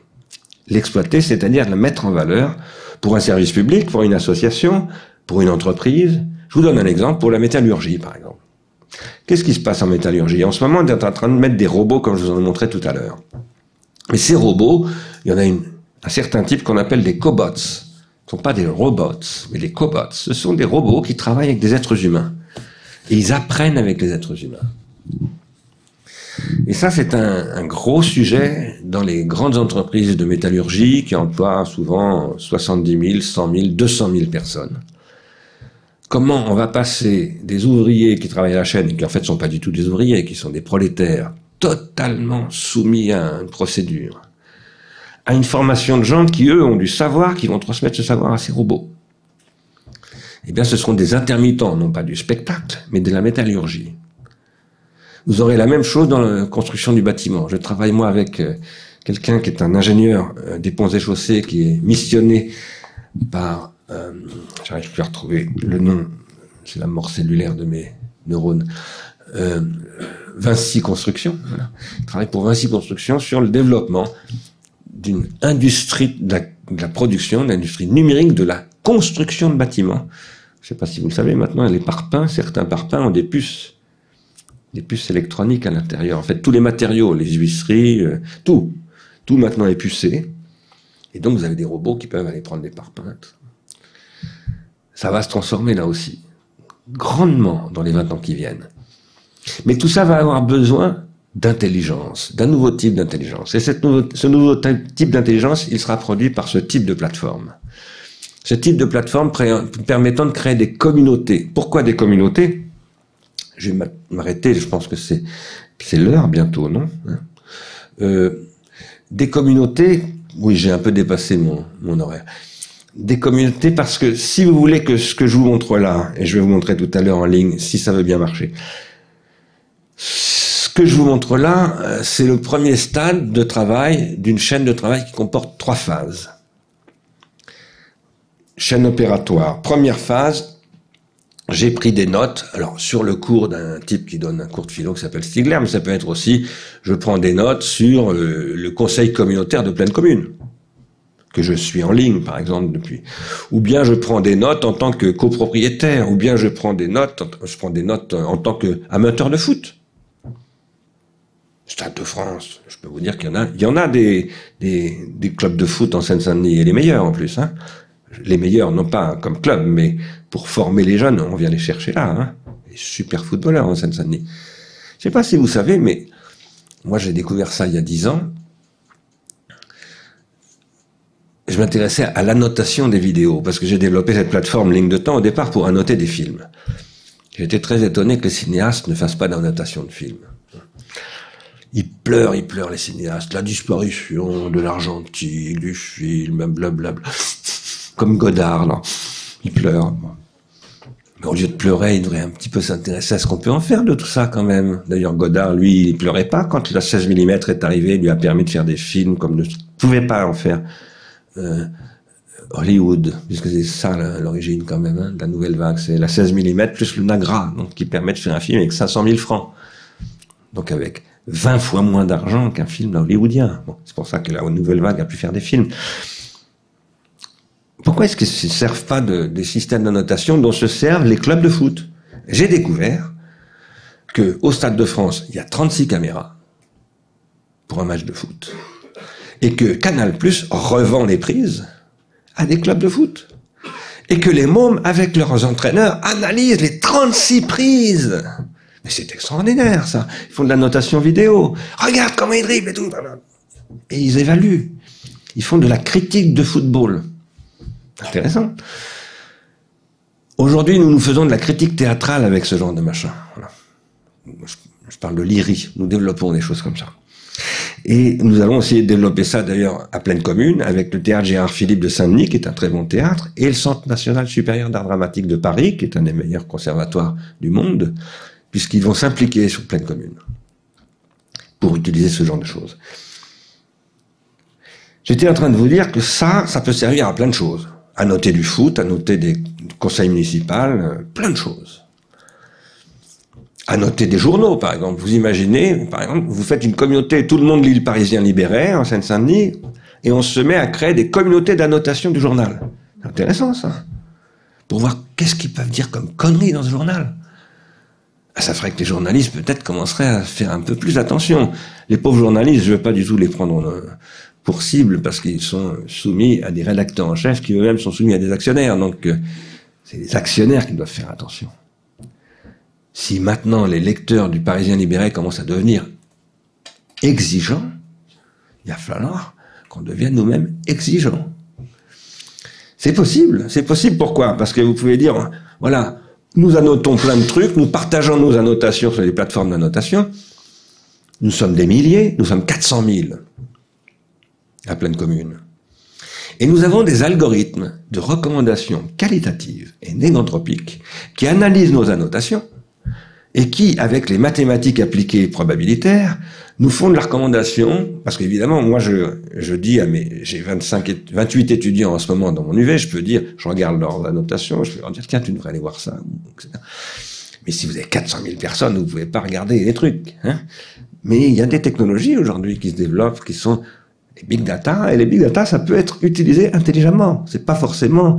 L'exploiter, c'est-à-dire la mettre en valeur pour un service public, pour une association, pour une entreprise. Je vous donne un exemple pour la métallurgie, par exemple. Qu'est-ce qui se passe en métallurgie? En ce moment, on est en train de mettre des robots, comme je vous en ai montré tout à l'heure. Mais ces robots, il y en a un certain type qu'on appelle des cobots. Ce ne sont pas des robots, mais des cobots. Ce sont des robots qui travaillent avec des êtres humains. Et ils apprennent avec les êtres humains. Et ça, c'est un, un, gros sujet dans les grandes entreprises de métallurgie qui emploient souvent 70 000, 100 000, 200 000 personnes. Comment on va passer des ouvriers qui travaillent à la chaîne et qui en fait ne sont pas du tout des ouvriers, qui sont des prolétaires, totalement soumis à une procédure, à une formation de gens qui, eux, ont du savoir, qui vont transmettre ce savoir à ces robots. Eh bien, ce seront des intermittents, non pas du spectacle, mais de la métallurgie. Vous aurez la même chose dans la construction du bâtiment. Je travaille moi avec euh, quelqu'un qui est un ingénieur euh, des ponts et chaussées qui est missionné par, euh, j'arrive plus à retrouver le nom, c'est la mort cellulaire de mes neurones, euh, Vinci Construction. Voilà. Il travaille pour Vinci Construction sur le développement d'une industrie de la, de la production, de l'industrie numérique de la construction de bâtiments. Je ne sais pas si vous le savez maintenant, les parpaings, certains parpaings ont des puces des puces électroniques à l'intérieur. En fait, tous les matériaux, les huisseries, euh, tout, tout maintenant est pucé. Et donc, vous avez des robots qui peuvent aller prendre des parpaings. Ça va se transformer là aussi, grandement dans les 20 ans qui viennent. Mais tout ça va avoir besoin d'intelligence, d'un nouveau type d'intelligence. Et cette nouveau, ce nouveau type d'intelligence, il sera produit par ce type de plateforme. Ce type de plateforme permettant de créer des communautés. Pourquoi des communautés? Je vais m'arrêter, je pense que c'est l'heure bientôt, non? Hein? Euh, Des communautés, oui, j'ai un peu dépassé mon, mon horaire. Des communautés parce que si vous voulez que ce que je vous montre là, et je vais vous montrer tout à l'heure en ligne, si ça veut bien marcher, ce que je vous montre là, euh, c'est le premier stade de travail d'une chaîne de travail qui comporte trois phases. Chaîne opératoire. Première phase, j'ai pris des notes, alors sur le cours d'un type qui donne un cours de philo qui s'appelle Stigler, mais ça peut être aussi, je prends des notes sur euh, le conseil communautaire de pleine commune, que je suis en ligne par exemple depuis, ou bien je prends des notes en tant que copropriétaire, ou bien je prends des notes, je prends des notes en tant qu'amateur de foot. Stade de France, je peux vous dire qu'il y en a, il y en a des, clubs de foot en Seine-Saint-Denis et les meilleurs en plus, hein les meilleurs, non pas comme club, mais pour former les jeunes, on vient les chercher là. Hein. Les super footballeurs en Seine-Saint-Denis. Je sais pas si vous savez, mais moi j'ai découvert ça il y a dix ans. Je m'intéressais à l'annotation des vidéos, parce que j'ai développé cette plateforme Ligne de Temps au départ pour annoter des films. J'étais très étonné que les cinéastes ne fassent pas d'annotation de films. Ils pleurent, ils pleurent les cinéastes. La disparition de l'argentique, du film, blablabla comme Godard, là. Il pleure. Mais au lieu de pleurer, il devrait un petit peu s'intéresser à ce qu'on peut en faire de tout ça quand même. D'ailleurs, Godard, lui, il pleurait pas quand la 16 mm est arrivé, il lui a permis de faire des films comme ne pouvait pas en faire euh, Hollywood, puisque c'est ça l'origine quand même hein, de la nouvelle vague. C'est la 16 mm plus le Nagra, donc qui permet de faire un film avec 500 000 francs. Donc avec 20 fois moins d'argent qu'un film hollywoodien. Bon, c'est pour ça que la nouvelle vague a pu faire des films. Pourquoi est-ce qu'ils ne se servent pas de, des systèmes d'annotation dont se servent les clubs de foot? J'ai découvert que au Stade de France, il y a 36 caméras pour un match de foot. Et que Canal Plus revend les prises à des clubs de foot. Et que les mômes, avec leurs entraîneurs, analysent les 36 prises. Mais c'est extraordinaire, ça. Ils font de la notation vidéo. Regarde comment ils dribblent et tout. Et ils évaluent. Ils font de la critique de football. Intéressant. Aujourd'hui, nous nous faisons de la critique théâtrale avec ce genre de machin. Je, parle de l'IRI. Nous développons des choses comme ça. Et nous allons essayer de développer ça d'ailleurs à pleine commune avec le théâtre Gérard Philippe de Saint-Denis, qui est un très bon théâtre, et le Centre national supérieur d'art dramatique de Paris, qui est un des meilleurs conservatoires du monde, puisqu'ils vont s'impliquer sur pleine commune pour utiliser ce genre de choses. J'étais en train de vous dire que ça, ça peut servir à plein de choses à noter du foot, à noter des conseils municipaux, plein de choses. À noter des journaux, par exemple. Vous imaginez, par exemple, vous faites une communauté, tout le monde lit le Parisien libéré en Seine-Saint-Denis, et on se met à créer des communautés d'annotation du journal. C'est intéressant, ça. Pour voir qu'est-ce qu'ils peuvent dire comme conneries dans ce journal. Ah, ça ferait que les journalistes peut-être commenceraient à faire un peu plus attention. Les pauvres journalistes, je ne veux pas du tout les prendre pour cible parce qu'ils sont soumis à des rédacteurs en chef qui eux-mêmes sont soumis à des actionnaires. Donc, euh, c'est les actionnaires qui doivent faire attention. Si maintenant les lecteurs du Parisien libéré commencent à devenir exigeants, il va falloir qu'on devienne nous-mêmes exigeants. C'est possible, c'est possible. Pourquoi? Parce que vous pouvez dire, voilà, nous annotons plein de trucs, nous partageons nos annotations sur les plateformes d'annotation. Nous sommes des milliers, nous sommes 400 000 à pleine commune. Et nous avons des algorithmes de recommandation qualitatives et négantropiques qui analysent nos annotations et qui, avec les mathématiques appliquées probabilitaires, nous font de la recommandation, parce qu'évidemment, moi, je, je dis à mes, j'ai 25, 28 étudiants en ce moment dans mon UV, je peux dire, je regarde leurs annotations, je peux leur dire, tiens, tu devrais aller voir ça, etc. Mais si vous avez 400 000 personnes, vous pouvez pas regarder les trucs, hein. Mais il y a des technologies aujourd'hui qui se développent, qui sont les big data, et les big data, ça peut être utilisé intelligemment. C'est pas forcément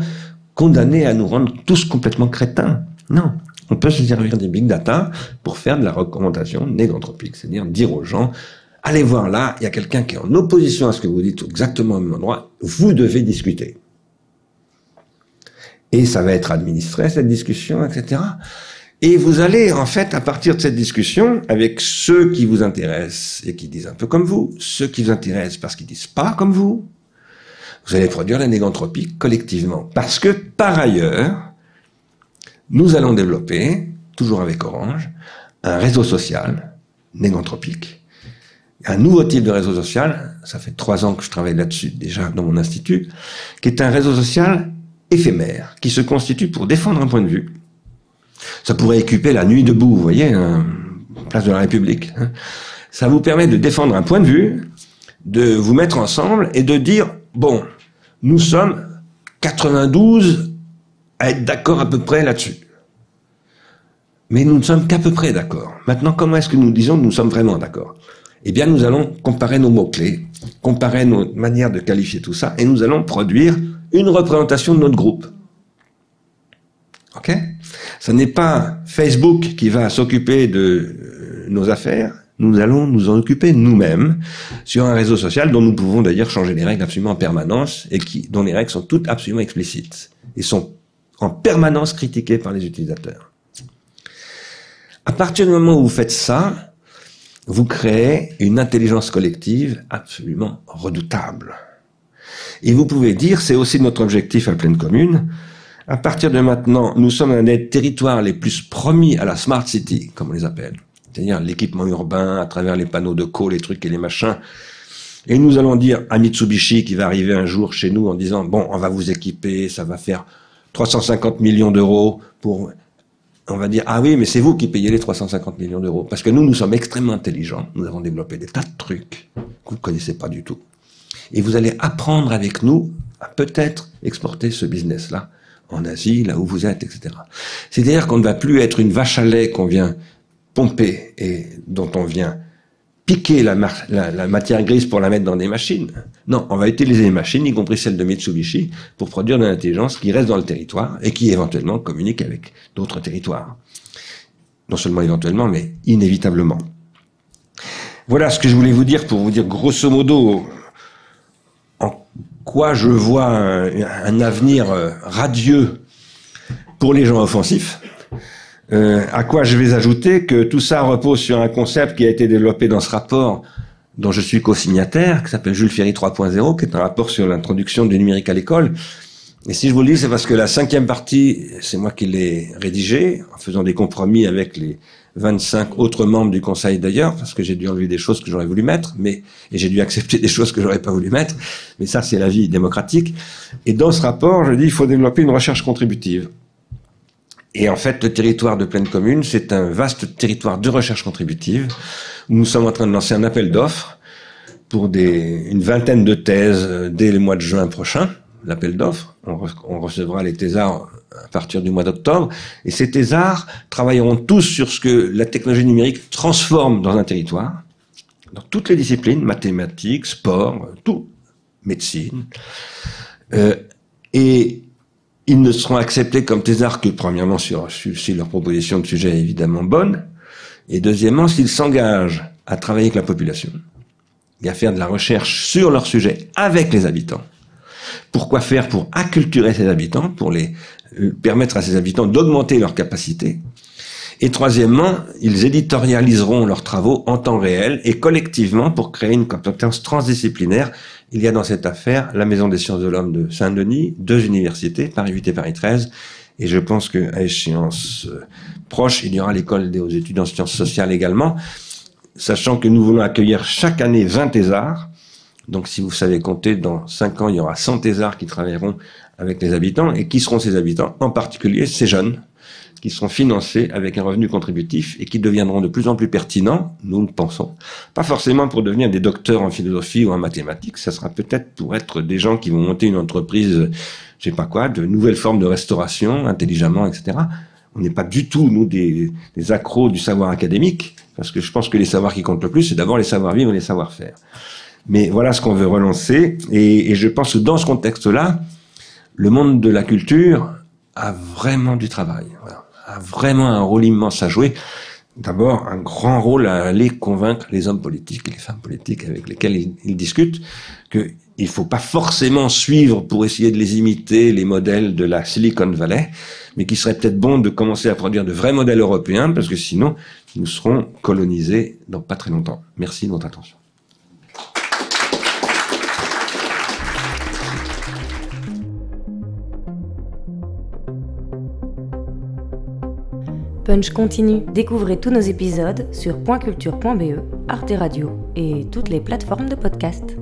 condamné à nous rendre tous complètement crétins. Non. On peut se servir des big data pour faire de la recommandation négantropique, c'est-à-dire dire aux gens, allez voir là, il y a quelqu'un qui est en opposition à ce que vous dites exactement au même endroit, vous devez discuter. Et ça va être administré, cette discussion, etc. Et vous allez, en fait, à partir de cette discussion, avec ceux qui vous intéressent et qui disent un peu comme vous, ceux qui vous intéressent parce qu'ils disent pas comme vous, vous allez produire la négantropie collectivement. Parce que, par ailleurs, nous allons développer, toujours avec Orange, un réseau social négantropique. Un nouveau type de réseau social, ça fait trois ans que je travaille là-dessus déjà dans mon institut, qui est un réseau social éphémère, qui se constitue pour défendre un point de vue. Ça pourrait équiper la nuit debout, vous voyez, hein, place de la République. Hein. Ça vous permet de défendre un point de vue, de vous mettre ensemble et de dire, bon, nous sommes 92 à être d'accord à peu près là-dessus. Mais nous ne sommes qu'à peu près d'accord. Maintenant, comment est-ce que nous disons que nous sommes vraiment d'accord? Eh bien, nous allons comparer nos mots-clés, comparer nos manières de qualifier tout ça, et nous allons produire une représentation de notre groupe. Ok? Ce n'est pas Facebook qui va s'occuper de euh, nos affaires, nous allons nous en occuper nous-mêmes sur un réseau social dont nous pouvons d'ailleurs changer les règles absolument en permanence et dont les règles sont toutes absolument explicites et sont en permanence critiquées par les utilisateurs. À partir du moment où vous faites ça, vous créez une intelligence collective absolument redoutable. Et vous pouvez dire, c'est aussi notre objectif à pleine commune, à partir de maintenant, nous sommes un des territoires les plus promis à la smart city, comme on les appelle. C'est-à-dire l'équipement urbain à travers les panneaux de co, les trucs et les machins. Et nous allons dire à Mitsubishi qui va arriver un jour chez nous en disant, bon, on va vous équiper, ça va faire 350 millions d'euros pour on va dire, ah oui, mais c'est vous qui payez les 350 millions d'euros. Parce que nous, nous sommes extrêmement intelligents. Nous avons développé des tas de trucs que vous ne connaissez pas du tout. Et vous allez apprendre avec nous à peut-être exporter ce business-là en Asie, là où vous êtes, etc. C'est-à-dire qu'on ne va plus être une vache à lait qu'on vient pomper et dont on vient piquer la, matière grise pour la mettre dans des machines. Non, on va utiliser les machines, y compris celles de Mitsubishi, pour produire de l'intelligence qui reste dans le territoire et qui éventuellement communique avec d'autres territoires. Non seulement éventuellement, mais inévitablement. Voilà ce que je voulais vous dire pour vous dire grosso modo en quoi je vois un avenir euh, radieux pour les gens offensifs. Euh, à quoi je vais ajouter que tout ça repose sur un concept qui a été développé dans ce rapport dont je suis co-signataire, qui s'appelle Jules Ferry 3.0, qui est un rapport sur l'introduction du numérique à l'école. Et si je vous le dis, c'est parce que la cinquième partie, c'est moi qui l'ai rédigée, en faisant des compromis avec les 25 autres membres du conseil d'ailleurs, parce que j'ai dû enlever des choses que j'aurais voulu mettre, mais, et j'ai dû accepter des choses que j'aurais pas voulu mettre, mais ça c'est la vie démocratique. Et dans ce rapport, je dis, il faut développer une recherche contributive. Et en fait, le territoire de pleine commune, c'est un vaste territoire de recherche contributive. Nous sommes en train de lancer un appel d'offres pour des, une vingtaine de thèses euh, dès le mois de juin prochain. L'appel d'offres, on, recevra les thésards à partir du mois d'octobre. Et ces thésards travailleront tous sur ce que la technologie numérique transforme dans un territoire, dans toutes les disciplines, mathématiques, sport, tout, médecine. Euh, et ils ne seront acceptés comme thésards que, premièrement, si leur proposition de sujet est évidemment bonne, et deuxièmement, s'ils s'engagent à travailler avec la population et à faire de la recherche sur leur sujet avec les habitants. Pourquoi faire Pour acculturer ces habitants, pour les euh, permettre à ces habitants d'augmenter leurs capacités Et troisièmement, ils éditorialiseront leurs travaux en temps réel et collectivement pour créer une compétence transdisciplinaire. Il y a dans cette affaire la Maison des sciences de l'homme de Saint-Denis, deux universités, Paris 8 et Paris 13, et je pense qu'à échéance euh, proche, il y aura l'école des études en sciences sociales également, sachant que nous voulons accueillir chaque année 20 thésards. Donc si vous savez compter, dans 5 ans, il y aura 100 thésards qui travailleront avec les habitants. Et qui seront ces habitants? En particulier ces jeunes qui seront financés avec un revenu contributif et qui deviendront de plus en plus pertinents, nous le pensons. Pas forcément pour devenir des docteurs en philosophie ou en mathématiques, ça sera peut-être pour être des gens qui vont monter une entreprise, je sais pas quoi, de nouvelles formes de restauration, intelligemment, etc. On n'est pas du tout, nous, des, des accros du savoir académique, parce que je pense que les savoirs qui comptent le plus, c'est d'abord les savoir-vivre et les savoir-faire. Mais voilà ce qu'on veut relancer, et, et je pense que dans ce contexte-là, le monde de la culture a vraiment du travail. Voilà a vraiment un rôle immense à jouer. D'abord, un grand rôle à aller convaincre les hommes politiques et les femmes politiques avec lesquels ils, discutent qu'il ne faut pas forcément suivre pour essayer de les imiter les modèles de la Silicon Valley, mais qu'il serait peut-être bon de commencer à produire de vrais modèles européens parce que sinon, nous serons colonisés dans pas très longtemps. Merci de votre attention.
Punch continue. Découvrez tous nos épisodes sur pointculture.be, Arte Radio et toutes les plateformes de podcast.